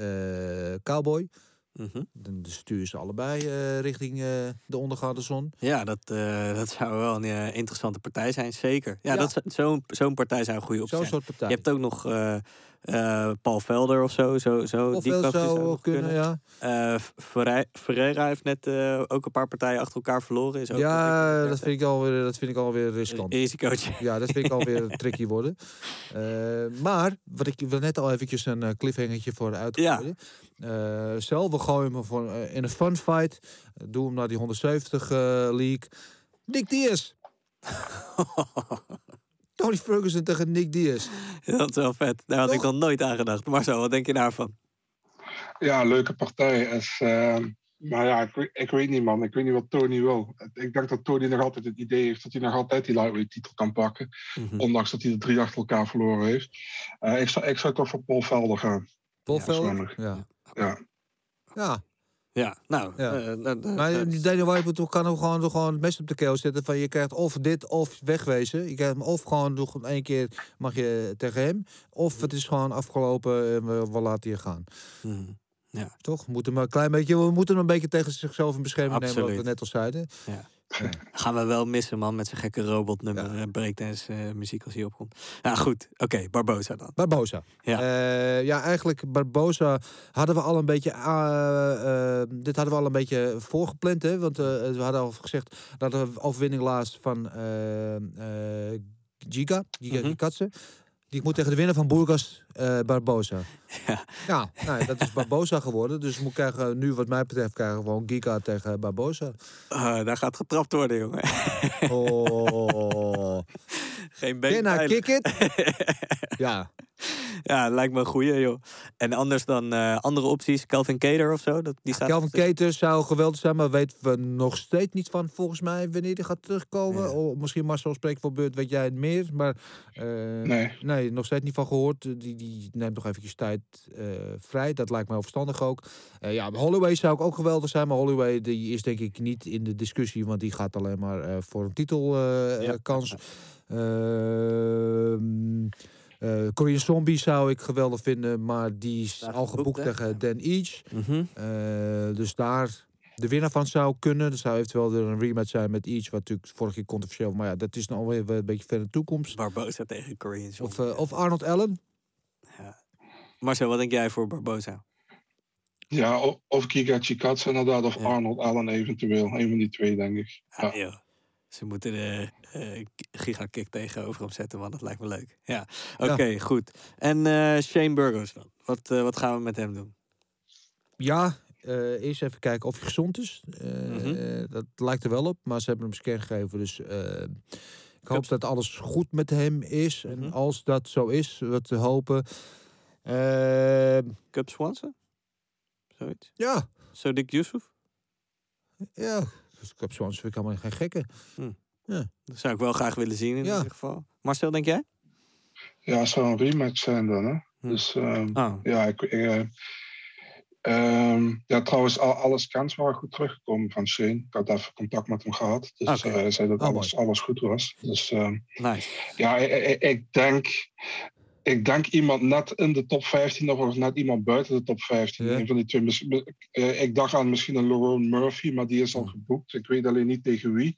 Cowboy. Mhm. Dan sturen ze allebei eh, richting eh, de ondergaande zon. Ja, dat, eh, dat zou wel een interessante partij zijn, zeker. Ja, Ja. dat zou- zo'n zo'n partij zou een goede optie Zo'n zijn. soort partij. Je hebt ook nog eh, Paul Velder of zo. zo, zo of die zou kunnen, ja. Eh, Ferre- Ferreira heeft net eh, ook een paar partijen achter elkaar verloren. Is ook Ja, dat vind ik alweer, dat vind ik alweer riskant. risicootje. Ja, dat vind ik alweer tricky worden. Maar, wat ik wil net al eventjes een cliffhangertje voor uitgooien. Eh stel, we gooien hem voor, in een fun fight. Doe hem naar die 170 eh, league. Nick Diaz. Tony Ferguson tegen Nick Diaz. Dat is wel vet. Daar had ik nog nooit aan gedacht. Marcel, wat denk je daarvan? Ja, leuke partij. Is, eh, maar ja, ik, weet- ik weet niet, man. Ik weet niet wat Tony wil. Ik denk dat Tony nog altijd het idee heeft dat hij nog altijd die lightweight titel kan pakken. Mhm. Ondanks dat hij de drie achter elkaar verloren heeft. Eh, ik, zou, ik zou toch voor Paul Velder gaan. Paul Ja, Velder? zonnig. Ja. Ja. Ja, Ja, nou. Ja. eh, eh, eh, maar die Daniel kan ook gewoon, gewoon het mes op de keel zetten. Van je krijgt of dit of wegwezen. Je krijgt hem of gewoon nog één keer mag je tegen hem. Of het is gewoon afgelopen en we, we laten je gaan. mhm. Toch? We moeten hem een klein beetje, we moeten hem een beetje tegen zichzelf in bescherming nemen, wat we net al zeiden. Gaan we wel missen, man, met zijn gekke robotnummer. Ja. breakdance eh, muziek als hij opkomt. Nou goed, oké, Barbosa dan. Barbosa. Ja. Ja. ja, eigenlijk Barbosa hadden we al een beetje, eh, eh, dit hadden we al een beetje voorgepland, hè? Want eh, we hadden al gezegd dat de overwinning laatst van eh eh Giga, Giga Mhm. Gikatse. Die moet tegen de winnaar van Burgas eh, Barbosa. Ja. Ja, nou, dat is Barbosa geworden. Dus we krijgen nu, wat mij betreft, krijgen we gewoon Giga tegen Barbosa. Ah, daar gaat getrapt worden, jongen. Oh. Geen been. Kick it? Ja. Ja, lijkt me een goeie, joh. En anders dan eh, andere opties, Calvin Cater of zo. Dat, die staat Calvin Keter zou geweldig zijn, maar weten we nog steeds niet van volgens mij wanneer die gaat terugkomen. Ja. Oh, misschien Marcel spreekt voor beurt, weet jij het meer. Maar eh, Nee. nee, nog steeds niet van gehoord. Die, die neemt nog eventjes tijd eh, vrij. Dat lijkt me wel verstandig ook. Eh, ja, Holloway zou ook, ook geweldig zijn, maar Holloway die is denk ik niet in de discussie, want die gaat alleen maar eh, voor een titelkans. Ja. Eh, Korean Zombie zou ik geweldig vinden, maar die is Daar al geboekt, tegen Dan Each. Mhm. Eh, dus daar de winnaar van zou kunnen. Er zou eventueel weer een rematch zijn met Each, wat natuurlijk vorige keer controversieel. Maar ja, dat is nou weer een beetje ver in de toekomst. Barbosa tegen Korean Of, Zombie. eh, of Arnold Allen. Ja. Marcel, wat denk jij voor Barbosa? Ja, of Giga Chikatse inderdaad, of Ja. Arnold Allen eventueel. Een van die twee, denk ik. Ja. Ah, joh. Ze moeten de eh gigakick tegenover hem zetten, man. Dat lijkt me leuk. Ja, oké, goed. En eh, Shane Burgos dan? Wat, eh, wat gaan we met hem doen? Ja, eh, eerst even kijken of hij gezond is. Eh, Mhm. eh, dat lijkt er wel op, maar ze hebben hem scan gegeven. Dus eh, ik hoop dat alles goed met hem is. Mhm. En als dat zo is, wat te hopen. Eh, Cup Swanson? Zoiets? ja, Sodik Yusuf? ja. Dus ik heb zo'n vind ik helemaal geen gekke. Dat zou ik wel graag willen zien in Ja. ieder geval. Marcel, denk jij? Ja, het zou een rematch zijn dan, hè? Hm. Dus ehm, Oh, ja, ik, eh, ehm, ja, trouwens, al, alle scans waren goed teruggekomen van Shane. Ik had even contact met hem gehad. Dus eh, hij zei dat Oh, alles, alles goed was. Dus ehm, nice. ja, ik, ik- ik denk... Ik denk iemand net in de top 15 of- of net iemand buiten de top 15. Ja. Een van die twee. Eh, ik dacht aan misschien een Lerone Murphy, maar die is al geboekt. Ik weet alleen niet tegen wie.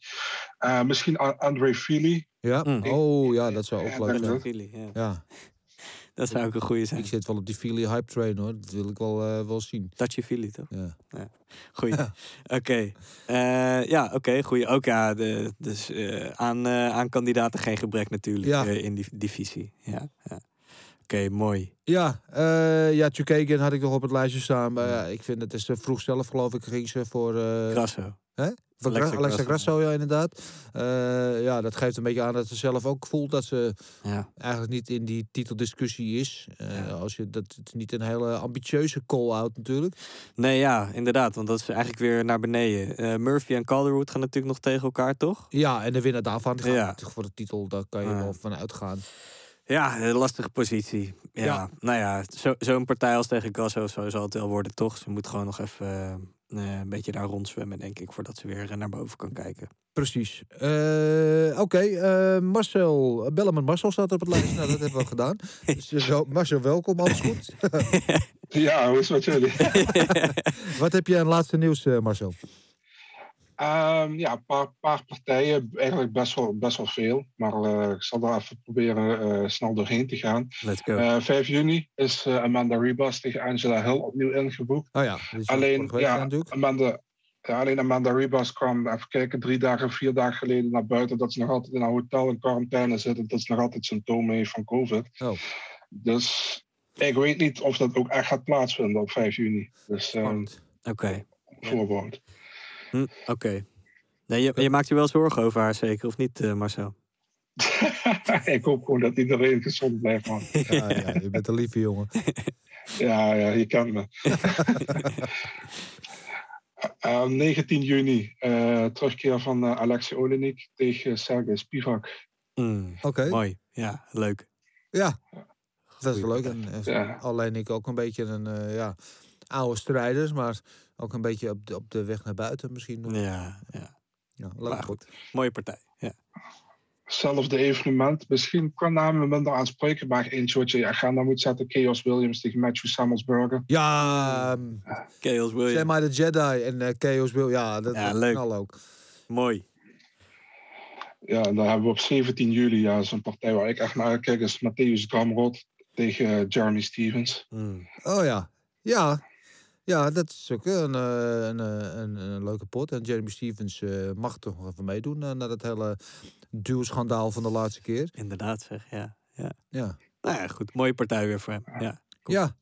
Eh, misschien André Feely. Ja, Mm. oh ja, dat zou ook Ja, leuk dat- zijn. dat- Philly, ja. Ja, Dat zou ook een goede zijn. ik zit wel op die Philly hype train hoor. Dat wil ik wel, eh, wel zien. Touchy Philly, toch? Ja. Goeie. Oké. Eh, ja, oké. goeie. Ook ja, de, dus eh, aan, aan kandidaten geen gebrek natuurlijk Ja. eh, in die divisie. Ja, ja. Oké, mooi. Ja, eh ja, Chukagan had ik nog op het lijstje staan. Maar ja, ik vind het is te vroeg zelf, geloof ik, ging ze voor... eh Grasso. voor Gra- Alexa Alexa, Grasso. Ja, inderdaad. Eh, ja, dat geeft een beetje aan dat ze zelf ook voelt dat ze Ja. eigenlijk niet in die titeldiscussie is. Eh, Ja. als je, dat het is niet een hele ambitieuze call-out natuurlijk. Nee, ja, inderdaad. Want dat is eigenlijk weer naar beneden. Eh, Murphy en Calderwood gaan natuurlijk nog tegen elkaar, toch? Ja, en de winnaar daarvan gaat Ja. natuurlijk voor de titel, daar kan je wel van uitgaan. Ja, een lastige positie. Ja, Ja. nou ja, zo- zo'n partij als tegen Gasso zo zal het wel worden, toch? Ze moet gewoon nog even eh, een beetje daar rondzwemmen, denk ik, voordat ze weer eh, naar boven kan kijken. Precies. Eh, Oké, eh, Marcel. Bellen met Marcel staat op het lijstje. Nou, dat hebben we gedaan. Dus, eh, Marcel, welkom. Alles goed? Ja, hoe is het met jullie? Wat heb je aan laatste nieuws, eh, Marcel? Ehm, ja, een paar, paar partijen. Eigenlijk best wel, best wel veel. Maar eh, ik zal daar even proberen eh, snel doorheen te gaan. Let's go. Eh 5 juni is Amanda Ribas tegen Angela Hill opnieuw ingeboekt. Oh ja, Alleen, ja. Amanda, ja, alleen Amanda Ribas kwam, even kijken, drie dagen, vier dagen geleden naar buiten. Dat ze nog altijd in een hotel in quarantaine zit. en Dat ze nog altijd symptomen heeft van COVID. Oh. Dus ik weet niet of dat ook echt gaat plaatsvinden op 5 juni. Dus Spannend. Oké. voorbehoud. Hm, Oké. Nee, je, je maakt je wel zorgen over haar, zeker, of niet, eh, Marcel? ik hoop gewoon dat iedereen gezond blijft, man. Ja, ja, je bent een lieve jongen. Ja, ja, je kent me. Eh, 19 juni, eh, terugkeer van eh, Alexei Olenik tegen Sergej Spivak. Mm, Oké, Mooi, ja, leuk. ja. Dat is wel leuk. En, eh, Ja. Alleen ik ook een beetje een eh, ja, oude strijders, maar ook een beetje op de, op de weg naar buiten misschien. nog. Ja, ja. Ja, leuk. Maar goed, mooie partij. Ja. Hetzelfde evenement, misschien qua namen minder aanspreken, maar eentje wat je je agenda moet zetten. Chaos Williams tegen Matthew Samuelsburger. Ja, ehm, Chaos Williams. zeg maar de Jedi en eh, Chaos wil. Ja, dat Ja, leuk. knal ook. Mooi. Ja, en dan hebben we op 17 juli ja, zo'n partij waar ik echt naar uitkijk. is Matthäus Gamrot tegen eh, Jeremy Stevens. Mm. Oh ja, ja. Ja, dat is ook een, eh, een, eh, een, een leuke pot. En Jeremy Stevens eh, mag toch nog even meedoen na dat hele duwschandaal van de laatste keer. Inderdaad, zeg. Ja. ja. Ja, Nou ja, goed. Mooie partij weer voor hem. Ja. ja.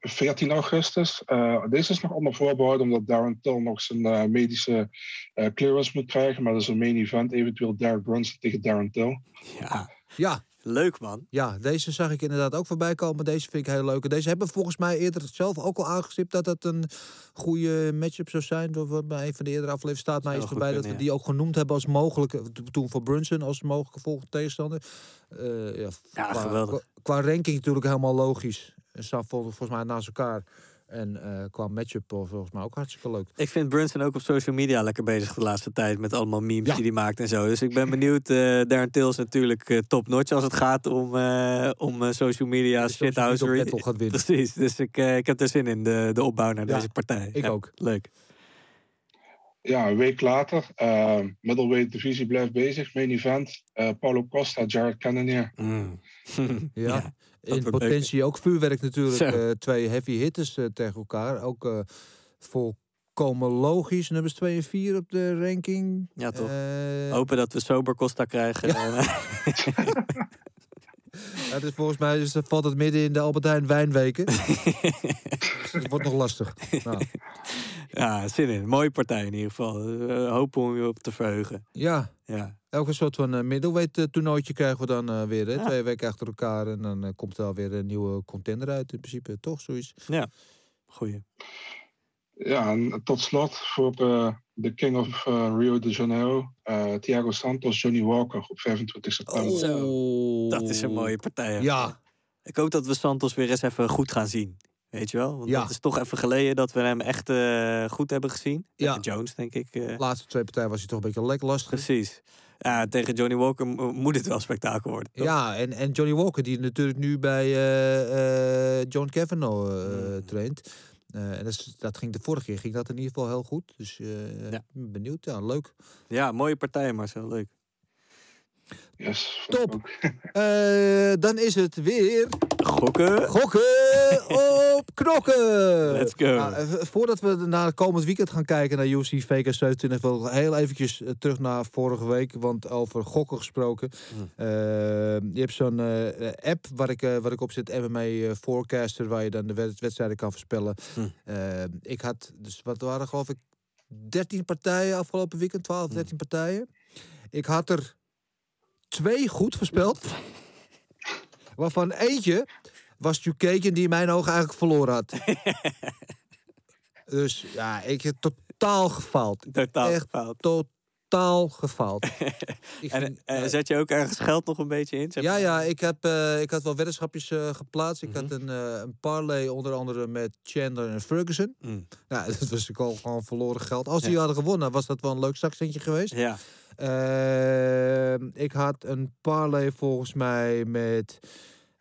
14 augustus. Eh, deze is nog onder voorbehoud omdat Darren Till nog zijn eh, medische eh, clearance moet krijgen. Maar dat is een main event. Eventueel Derek Brunson tegen Darren Till. ja. Ja. Leuk, man. Ja, deze zag ik inderdaad ook voorbij komen. Deze vind ik heel leuk. En Deze hebben volgens mij eerder zelf ook al aangestipt dat het een goede matchup zou zijn. Door bij een van de eerdere afleveringen staat mij iets goed voorbij dat we die ook genoemd hebben als mogelijke. Toen voor Brunson als mogelijke volgende tegenstander. Eh, ja, Ja, qua, geweldig. Qua, qua ranking natuurlijk helemaal logisch. Ze staan vol- volgens mij naast elkaar. En eh, qua matchup volgens mij ook hartstikke leuk. Ik vind Brunson ook op social media lekker bezig de laatste tijd. Met allemaal memes Ja. die hij maakt en zo. Dus ik ben benieuwd. eh Darren Till is natuurlijk eh, top notch als het gaat om, eh, om social media Dus shithousery. battle gaat winnen. Precies. Dus ik, ik heb er zin in, de, de opbouw naar Ja, deze partij. ik Ja, ook. Leuk. Ja, een week later. middleweight divisie blijft bezig. Main event. eh, Paulo Costa, Jared Cannonier. Mm. Ja. Ja, In potentie ook vuurwerk natuurlijk. Eh, twee heavy hitters eh, tegen elkaar. Ook eh, volkomen logisch. Nummers 2 en 4 op de ranking. Ja, toch. Hopen dat we sober Costa krijgen. het is volgens mij dus, valt het midden in de Albert Heijn wijnweken. dus het wordt nog lastig. Nou, ja, zin in. Mooie partij in ieder geval. Hopen om je op te verheugen. ja, Ja. Elke soort van eh, middleweight eh, toernooitje krijgen we dan eh, weer. Hè? Ja. Twee weken achter elkaar. En dan komt er alweer een nieuwe contender uit in principe. Toch zoiets? Goeie. Ja, en tot slot voor de King of Rio de Janeiro. eh, Thiago Santos, Johnny Walker op 25 september. Dat is een mooie partij. hè. Ja, Ik hoop dat we Santos weer eens even goed gaan zien. Weet je wel? Want Ja. het is toch even geleden dat we hem echt eh, goed hebben gezien. Ja. Jones, denk ik. eh, de laatste twee partijen was hij toch een beetje lekker lastig. precies. Ja, tegen Johnny Walker mo- moet het wel spektakel worden. toch? Ja, en, en Johnny Walker, die natuurlijk nu bij eh, eh, John Kavanaugh eh, Mm. traint. En dat, ging de vorige keer ging dat in ieder geval heel goed. Dus Ja. ik ben benieuwd. Ja, leuk. Ja, mooie partij, Marcel. Leuk. Yes, Top. Eh, dan is het weer Gokken. gokken op knokken. Let's go. Nou, eh, voordat we naar het komend weekend gaan kijken naar UFC VK 27, wil ik heel eventjes eh, terug naar vorige week. Want over gokken gesproken. Hmm. Je hebt zo'n eh, app waar ik, waar ik op zit, MMA Forecaster, waar je dan de wed- wedstrijden kan voorspellen. Hmm. Ik had, dus wat waren geloof ik 13 partijen afgelopen weekend, 12, 13 partijen. Ik had er twee goed voorspeld. waarvan eentje was Jukaken die in mijn ogen eigenlijk verloren had. dus ja, ik heb totaal gefaald. Totaal Echt gefaald. totaal gefaald. Ik En vind, eh, eh, zet je ook ergens geld nog een beetje in? zeg ja, maar? ja, ik, heb, eh, ik had wel weddenschapjes geplaatst. Ik Mhm. had een, eh, een parlay onder andere met Chandler en Ferguson. Mm. Nou, dat was natuurlijk al gewoon verloren geld. Als die Ja. hadden gewonnen, was dat wel een leuk zakcentje geweest. Ja. Ehm, ik had een parlay volgens mij met.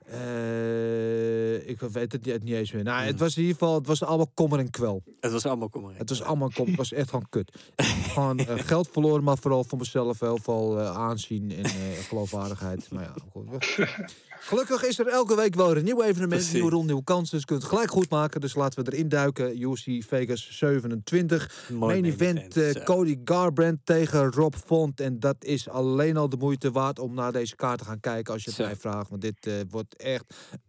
eh, ik weet het niet, niet eens meer. Nou, het was in ieder geval, het was allemaal kommer en kwel. Het was allemaal kom maar in. Het was allemaal kom, het was echt gewoon kut. gewoon eh, geld verloren, maar vooral voor mezelf heel veel eh, aanzien en geloofwaardigheid. Maar ja, goed. Gelukkig is er elke week wel weer een nieuw evenement, Precies. nieuwe ronde, nieuwe kansen. Dus je kunt het gelijk goed maken. Dus laten we erin duiken. UFC Vegas 27. Mooi Main event, eh. Cody Garbrandt tegen Rob Font. En dat is alleen al de moeite waard om naar deze kaart te gaan kijken als je het Zo. mij vraagt. Want dit eh, wordt echt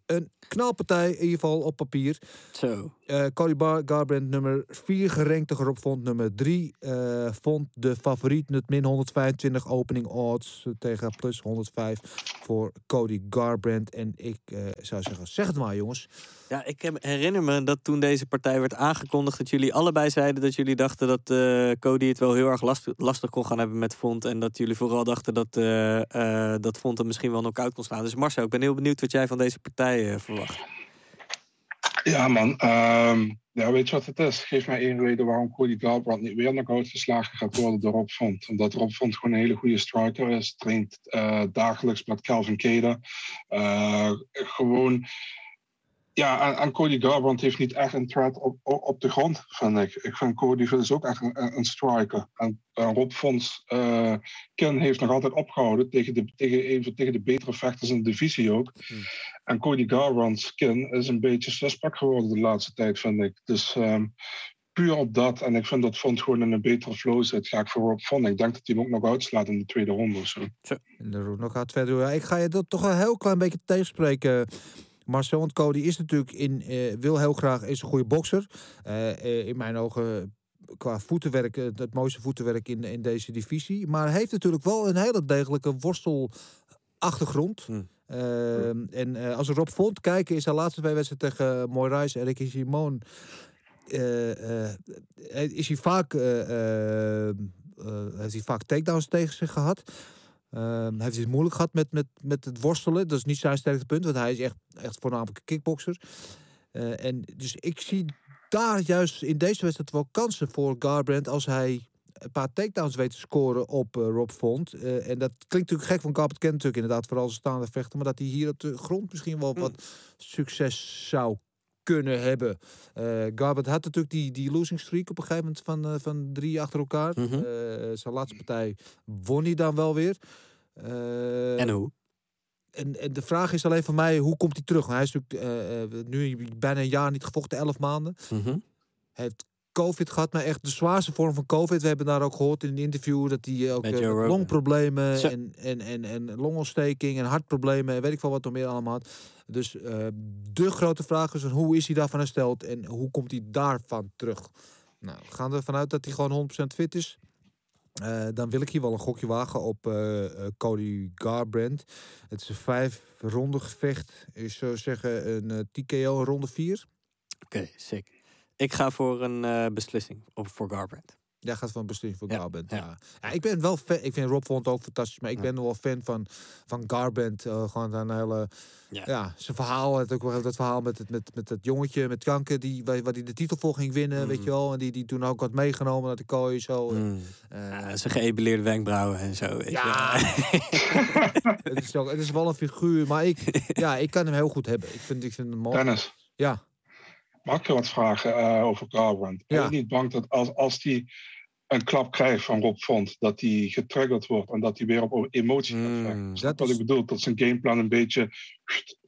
een knalpartij, in ieder geval op papier. Zo. Eh, Cody Bar Garbrandt nummer 4 gerankt tegen Rob Font nummer 3. eh Font de favoriet met min 125 opening odds tegen plus 105 voor Cody Garbrandt. En ik eh, zou zeggen, zeg het maar jongens. Ja, ik herinner me dat toen deze partij werd aangekondigd... dat jullie allebei zeiden dat jullie dachten dat eh, Cody het wel heel erg lastig, lastig kon gaan hebben met Font. En dat jullie vooral dachten dat, eh, dat Font hem misschien wel knock-out kon slaan. Dus Marcel, ik ben heel benieuwd wat jij van deze partij verwacht. Ja, man. Ehm, ja, weet je wat het is? Geef mij één reden waarom Cody Garbrandt niet weer knock-out geslagen gaat worden door Rob Font. Omdat Rob Font gewoon een hele goede striker is. Traint eh, dagelijks met Calvin Keder. Eh, gewoon... Ja, en, Cody Garbrandt heeft niet echt een threat op, op, de grond, vind ik. Ik vind Cody is ook echt een, een striker. En eh, Rob Fonts eh kin heeft nog altijd opgehouden tegen de, tegen, even tegen de betere vechters in de divisie ook. En Cody Garbrandt's kin is een beetje suspect geworden de laatste tijd, vind ik. Dus ehm, puur op dat, en ik vind dat Font gewoon in een betere flow zit, ga ik voor Rob Font. Ik denk dat hij hem ook nog uitslaat in de tweede ronde of zo. En de nog gaat verder. Ja, ik ga je dat toch een heel klein beetje tegenspreken. Marcel, want Cody is natuurlijk in, eh, wil heel graag, is een goede bokser. Eh, eh, in mijn ogen qua voetenwerk, het mooiste voetenwerk in, in deze divisie. Maar heeft natuurlijk wel een hele degelijke worstelachtergrond. Hm. Ehm, en als we Rob Font kijken, is zijn laatste twee wedstrijden tegen Moraes en Ricky Simon. eh, is hij vaak, heeft hij vaak takedowns tegen zich gehad. Ehm, hij heeft het moeilijk gehad met, met, met het worstelen. Dat is niet zijn sterkste punt, want hij is echt, echt voornamelijk een kickboxer. Eh, en dus ik zie daar juist in deze wedstrijd wel kansen voor Garbrandt als hij een paar takedowns weet te scoren op eh, Rob Font. Eh, en dat klinkt natuurlijk gek, van Garbrandt kent natuurlijk inderdaad vooral zijn staande vechten, maar dat hij hier op de grond misschien wel wat succes zou kunnen hebben. Garbrandt had natuurlijk die, die losing streak op een gegeven moment van, eh, van drie achter elkaar. Eh, zijn laatste partij won hij dan wel weer. En hoe? en, en de vraag is alleen voor mij, hoe komt hij terug? Hij is natuurlijk nu bijna een jaar niet gevochten, elf maanden. Mhm. Hij heeft COVID gehad, maar echt de zwaarste vorm van COVID. We hebben daar ook gehoord in een interview dat hij ook longproblemen en, en, en, en longontsteking en hartproblemen en weet ik veel wat er meer allemaal had. Dus eh, de grote vraag is, hoe is hij daarvan hersteld en hoe komt hij daarvan terug? Nou, gaan we ervan uit dat hij gewoon 100% fit is. Eh, dan wil ik hier wel een gokje wagen op eh, Cody Garbrandt. Het is een vijf ronde gevecht. Ik zou zeggen een TKO ronde vier. Oké, sick. Ik ga voor een beslissing voor Garbrandt. Jij gaat van beslissing voor Ja, Garbrandt. ja. Ja. Ja. ik ben wel fan. Ik vind Rob Font ook fantastisch, maar ik Ja. ben wel fan van, van Garbrandt. Eh, gewoon een hele, Ja. ja. zijn verhaal. Het ook wel dat verhaal met het met, met dat jongetje met kanker die waar, waar die de titel voor ging winnen, weet Mhm. je wel. En die die toen ook had meegenomen naar de kooi zo. Mm. Eh, Ja, zijn geëpileerde wenkbrauwen en zo. Weet Ja. je. het, is ook, het is wel een figuur, maar ik, ja, ik kan hem heel goed hebben. Ik vind, ik vind hem mooi. Dennis, Ja, mag ik je wat vragen eh, over Garbrandt? Ben Ja. je niet bang dat als, als hij een klap krijgt van Rob Font, dat hij getriggerd wordt en dat hij weer op emotie gaat Mm, vechten? Dat wat is- ik bedoel? Dat zijn gameplan een beetje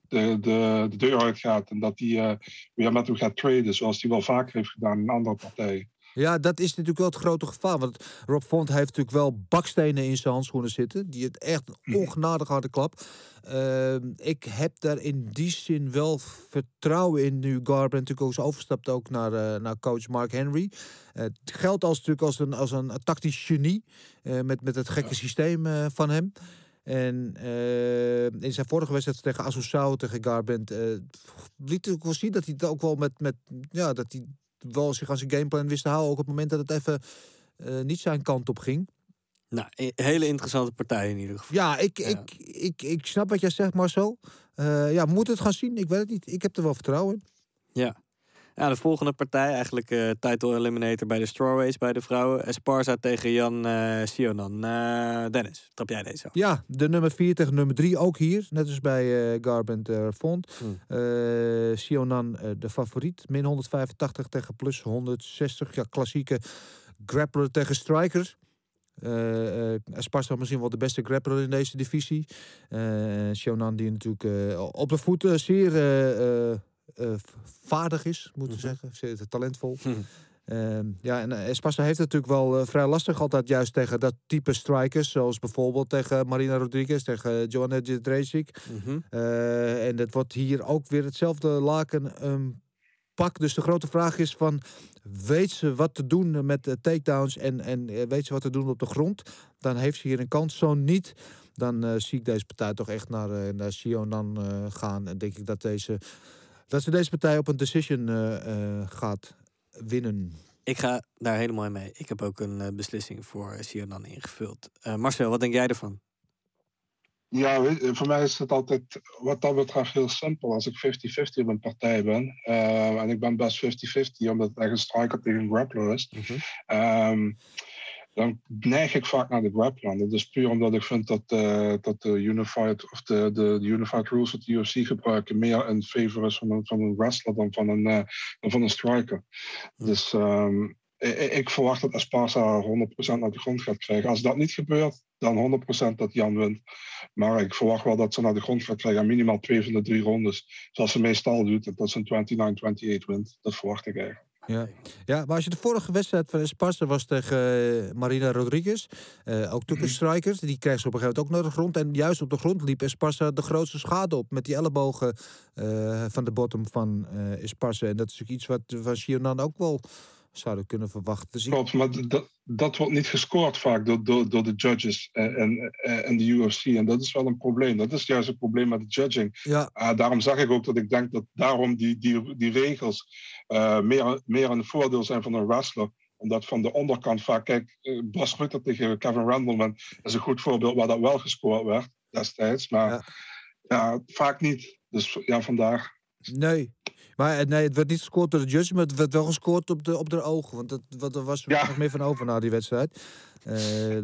de, de, de deur uitgaat en dat hij eh, weer met hem gaat traden, zoals hij wel vaker heeft gedaan in andere partijen. Ja, dat is natuurlijk wel het grote gevaar. Want Rob Font heeft natuurlijk wel bakstenen in zijn handschoenen zitten. Die het echt een ongenadig harde klap. Ehm, ik heb daar in die zin wel vertrouwen in. Nu Garbrandt natuurlijk ook is overstapt ook naar, eh, naar coach Mark Henry. Eh, het geldt als, natuurlijk als een, als een tactisch genie. eh, met, met het gekke systeem van hem. En in zijn vorige wedstrijd tegen Assunção, tegen Garbrandt, liet ook wel zien dat hij het ook wel met, met ja, dat hij wel zich aan zijn gameplan wist te houden. Ook op het moment dat het even eh, niet zijn kant op ging. Nou, hele interessante partij in ieder geval. Ja, ik, Ja. Ik, ik, ik snap wat jij zegt, Marcel. Eh ja, we moeten het gaan zien. Ik weet het niet. Ik heb er wel vertrouwen in. Ja. Ja, de volgende partij, eigenlijk eh title eliminator bij de strawweights bij de vrouwen. Esparza tegen Jan eh Sionan. Eh, Dennis, trap jij deze af? Ja, de nummer 4 tegen nummer 3 ook hier. Net als bij eh Garbrandt eh Font. Hmm. Eh, Sionan eh, de favoriet. Min 185 tegen plus 160. Ja, klassieke grappler tegen striker. Eh eh Esparza misschien wel de beste grappler in deze divisie. Eh Sionan die natuurlijk eh, op de voet eh, zeer eh, vaardig is, moeten we Mhm. zeggen. Zeer talentvol. Hm. Ehm, ja, en eh, Esparza heeft het natuurlijk wel eh, vrij lastig altijd juist tegen dat type strikers. Zoals bijvoorbeeld tegen Marina Rodriguez, tegen Joanna Jędrzejczyk. Mhm. En dat wordt hier ook weer hetzelfde laken ehm, pak. Dus de grote vraag is van, weet ze wat te doen met de takedowns en, en weet ze wat te doen op de grond? Dan heeft ze hier een kans. Zo niet, dan zie ik deze partij toch echt naar, naar Sionan gaan. En denk ik dat, deze, dat ze deze partij op een decision eh, eh, gaat winnen. Ik ga daar helemaal in mee. Ik heb ook een eh, beslissing voor Sionan ingevuld. Eh, Marcel, wat denk jij ervan? Ja, je, voor mij is het altijd wat dat betreft heel simpel. Als ik 50-50 op een partij ben, eh, en ik ben best 50-50 omdat het echt een striker tegen een grappler is, ehm, dan neig ik vaak naar de grappler. Dat is puur omdat ik vind dat, eh, dat de Unified, of de, de, de Unified Rules dat de UFC gebruiken meer in favor is van een, van een wrestler dan van een, eh, dan van een striker. Dus ehm, ik, ik verwacht dat Esparza 100% naar de grond gaat krijgen. Als dat niet gebeurt, dan 100% dat Jan wint. Maar ik verwacht wel dat ze naar de grond gaat krijgen. Minimaal twee van de drie rondes. Zoals ze meestal doet. En dat ze een 29-28 wint. Dat verwacht ik eigenlijk. Ja. ja, maar als je de vorige wedstrijd van Esparza was tegen eh, Marina Rodriguez, eh, ook Tucker Strikers, die kreeg ze op een gegeven moment ook naar de grond. En juist op de grond liep Esparza de grootste schade op met die ellebogen eh, van de bottom van eh Esparza. En dat is natuurlijk iets wat van Sionan ook wel zouden kunnen verwachten. Dus ik- Klopt, maar dat, dat wordt niet gescoord vaak door, door, door de judges en, en, en de UFC. En dat is wel een probleem. Dat is juist het probleem met de judging. ja, Ah, daarom zeg ik ook dat ik denk dat daarom die, die, die regels eh, meer, meer een voordeel zijn van een wrestler. Omdat van de onderkant vaak, kijk, eh, Bas Rutter tegen Kevin Randleman is een goed voorbeeld waar dat wel gescoord werd destijds. Maar Ja. ja. vaak niet. Dus ja, vandaar. nee. Maar eh, nee, het werd niet gescoord door de judge, maar het werd wel gescoord op de, op de ogen. Want dat, wat, er was Ja. nog meer van over na die wedstrijd. Eh,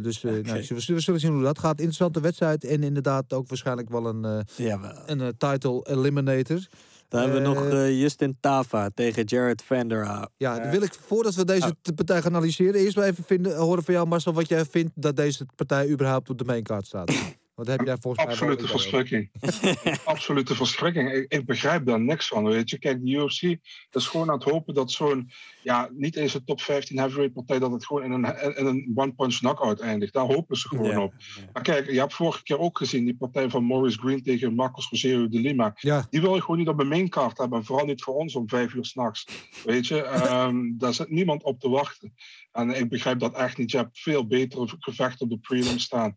dus eh, nou, we, zullen- we zullen zien hoe dat gaat. Interessante wedstrijd en inderdaad ook waarschijnlijk wel een, Ja, een title eliminator. Dan hebben we nog Justin Tava tegen Jared Vanderaa. Ja, dan wil ik voordat we deze Oh. t- partij gaan analyseren, eerst wel even vinden, horen van jou, Marcel, wat jij vindt dat deze partij überhaupt op de maincard staat. Want daar heb volgens mij wel Absolute verschrikking. Absolute verschrikking. Ik, ik begrijp daar niks van, weet je. Kijk, de UFC is gewoon aan het hopen dat zo'n, ja, niet eens een top 15 heavyweight partij, dat het gewoon in een, in een one-punch knockout eindigt. Daar hopen ze gewoon Ja, op. Maar kijk, je hebt vorige keer ook gezien die partij van Maurice Green tegen Marcos Rogério de Lima. Ja, Die wil je gewoon niet op een maincard hebben. En vooral niet voor ons om vijf uur s'nachts. Weet je, Ehm, daar zit niemand op te wachten. En ik begrijp dat echt niet. Je hebt veel betere gevechten op de prelim staan.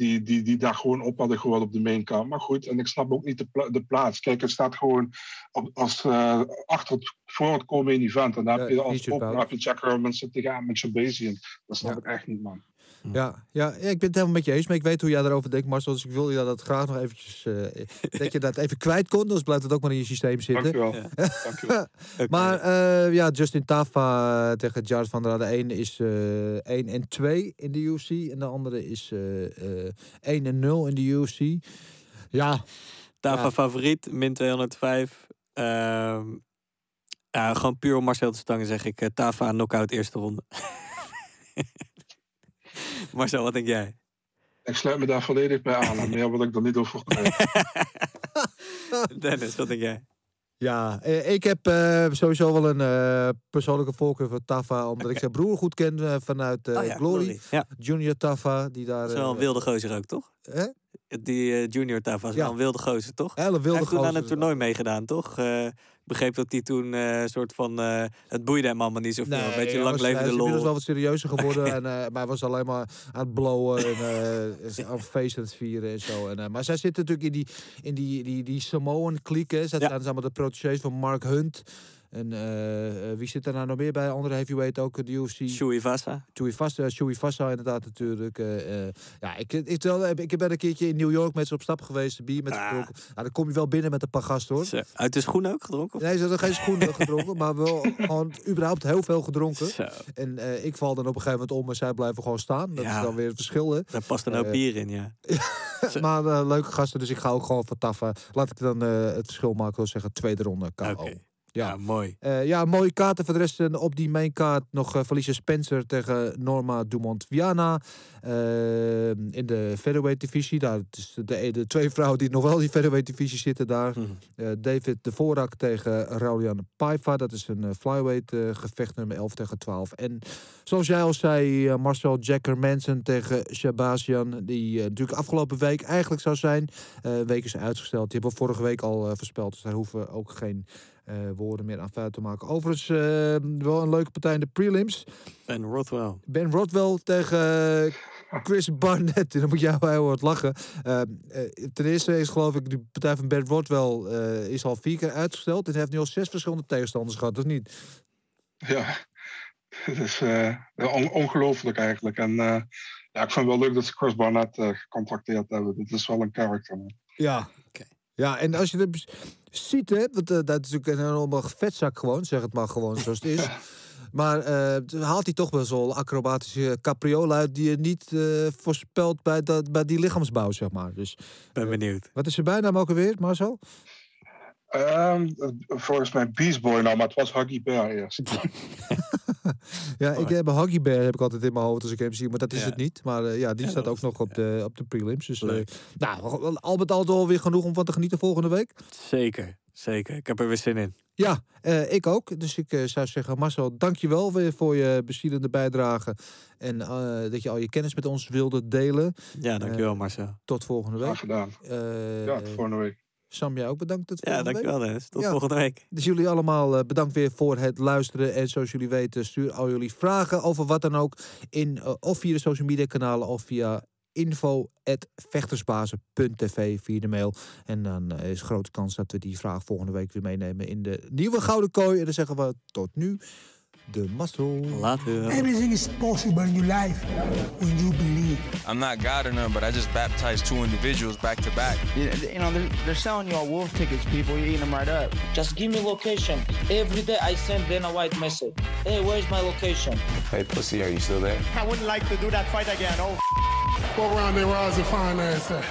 Die, die, die daar gewoon op hadden gehoord op de maincard. Maar goed, en ik snap ook niet de, pla- de plaats. Kijk, het staat gewoon op, als, eh, achter het, voor het komen event. En dan Ja, heb je als opener heb je Jack Robinson tegen met Shabazian. Dat snap Ja. ik echt niet, man. Ja, ja, ja, ik ben het helemaal met je eens, maar ik weet hoe jij erover denkt, Marcel. Dus ik wil je dat graag nog eventjes, eh, dat je dat even kwijt kon. Dus blijft het ook maar in je systeem zitten. Dankjewel. Dankjewel. Oké. Maar eh, ja, Justin Tafa tegen Jared van der Rade. De ene is eh 1 en 2 in de UFC. En de andere is eh eh 1 en 0 in de UFC. Ja, Tava Ja. favoriet, min 205. Ehm, ja, gewoon puur om Marcel te stangen zeg ik. eh, Tava knockout eerste ronde. Marcel, wat denk jij? Ik sluit me daar volledig bij aan. En meer wil ik er niet over kwijt. Dennis, wat denk jij? ja eh, ik heb eh, sowieso wel een eh, persoonlijke voorkeur voor Tafa. Omdat ik zijn broer goed ken vanuit eh, Oh ja, Glory. Ja, Junior Tafa, die daar... dat is wel een wilde gozer ook, toch? hè? Die junior Tava is Ja. wel een wilde gozer, toch? Hele Hij heeft toen aan een toernooi meegedaan, toch? Ik begreep dat hij toen eh soort van... eh, het boeide hem allemaal niet zoveel. een beetje hij lang hij levende is inmiddels lol. wel wat serieuzer geworden. en, eh, maar hij was alleen maar aan het blowen en aan feest aan het vieren en zo. En, maar zij zitten natuurlijk in die, in die, die, die Samoan kliek. hè. Zij Ja. zijn allemaal de protégés van Mark Hunt. En eh, eh, wie zit er nou nog meer bij? Andere heavyweight ook, de UFC. Shui Vasa. Chewy Vassa, Chewy Vassa inderdaad natuurlijk. eh, eh, ja, ik, ik, ik, ik ben een keertje in New York met ze op stap geweest, bier met Ah. gedronken. Nou, dan kom je wel binnen met een paar gasten hoor. Zo, Uit de schoen ook gedronken? of- Nee, ze hadden geen schoenen gedronken, maar wel gewoon überhaupt heel veel gedronken. Zo, En eh, ik val dan op een gegeven moment om en zij blijven gewoon staan. Dat Ja. is dan weer het verschil, hè. daar past hoop Eh, bier in, ja. Maar eh, leuke gasten, dus ik ga ook gewoon van taffen. Laat ik dan eh, het verschil maken, wil zeggen tweede ronde KO. Ja. Ja, mooi. Eh, ja, mooie kaarten. Voor de rest eh, op die mainkaart nog uh, Felicia Spencer tegen Norma Dumont-Viana. Eh, in de featherweight divisie. Daar is de, de twee vrouwen die nog wel in die featherweight divisie zitten daar. Mhm. Eh, David de Vorak tegen Raulian Paiva. Dat is een eh, flyweight eh, gevecht nummer 11 tegen 12. En zoals jij al zei, eh, Marcel Jacker Manson tegen Shabazian. Die eh, natuurlijk afgelopen week eigenlijk zou zijn. Eh, week is uitgesteld. Die hebben we vorige week al eh, voorspeld. Dus daar hoeven we ook geen eh, woorden meer aan vuil te maken. Overigens eh, wel een leuke partij in de prelims. En Rothwell. Ben Rodwell tegen eh, Chris Barnett. Dan moet jij wel heel hard lachen. Eh, eh, ten eerste is geloof ik de partij van Ben Rodwell eh, is al vier keer uitgesteld. En heeft nu al zes verschillende tegenstanders gehad, of niet? Ja, het is eh, on- ongelooflijk eigenlijk. En eh, ja, ik vind het wel leuk dat ze Chris Barnett eh, gecontracteerd hebben. Dat is wel een character. Man. Ja. Ja, en als je het ziet, hè, want eh, dat is natuurlijk een enorme vetzak gewoon, zeg het maar gewoon zoals het is. Maar eh, haalt hij toch wel zo'n acrobatische capriola uit die je niet eh, voorspelt bij, dat, bij die lichaamsbouw, zeg maar. Dus Ben benieuwd. wat is zijn bijnaam ook alweer, Marcel? Ehm, volgens mij Beast Boy nou, maar het was Huggy Bear eerst. Ja, ik heb een Huggy Bear heb ik altijd in mijn hoofd als ik hem zie, maar dat is Ja. het niet. Maar eh, ja, die Ja, staat ook nog op de, op de prelims. Dus Leuk. nou, al met al weer genoeg om van te genieten volgende week. Zeker, zeker. Ik heb er weer zin in. Ja, eh, ik ook. Dus ik zou zeggen, Marcel, dankjewel weer voor je bezielende bijdrage. En eh, dat je al je kennis met ons wilde delen. Ja, dankjewel Marcel. Tot volgende week. Graag gedaan. Eh, Ja, tot volgende week. Sam, jij ook bedankt. Tot Ja, week. dankjewel Dennis. Tot Ja. volgende week. Dus jullie allemaal eh, bedankt weer voor het luisteren. En zoals jullie weten, stuur al jullie vragen over wat dan ook. In, eh, of via de social media kanalen of via info.vechtersbazen.tv via de mail. En dan eh, is grote kans dat we die vraag volgende week weer meenemen in de nieuwe Gouden Kooi. En dan zeggen we tot nu de mazzel. Later. Everything is possible in your life when you believe. I'm not God or none, but I just baptized two individuals back to back. You, you know, they're, they're selling you all wolf tickets, people. You're eating them right up. Just give me location. Every day I send Dana White message. Hey, where's my location? Hey, pussy, are you still there? I wouldn't like to do that fight again. Oh, What round they rise and fine ass at?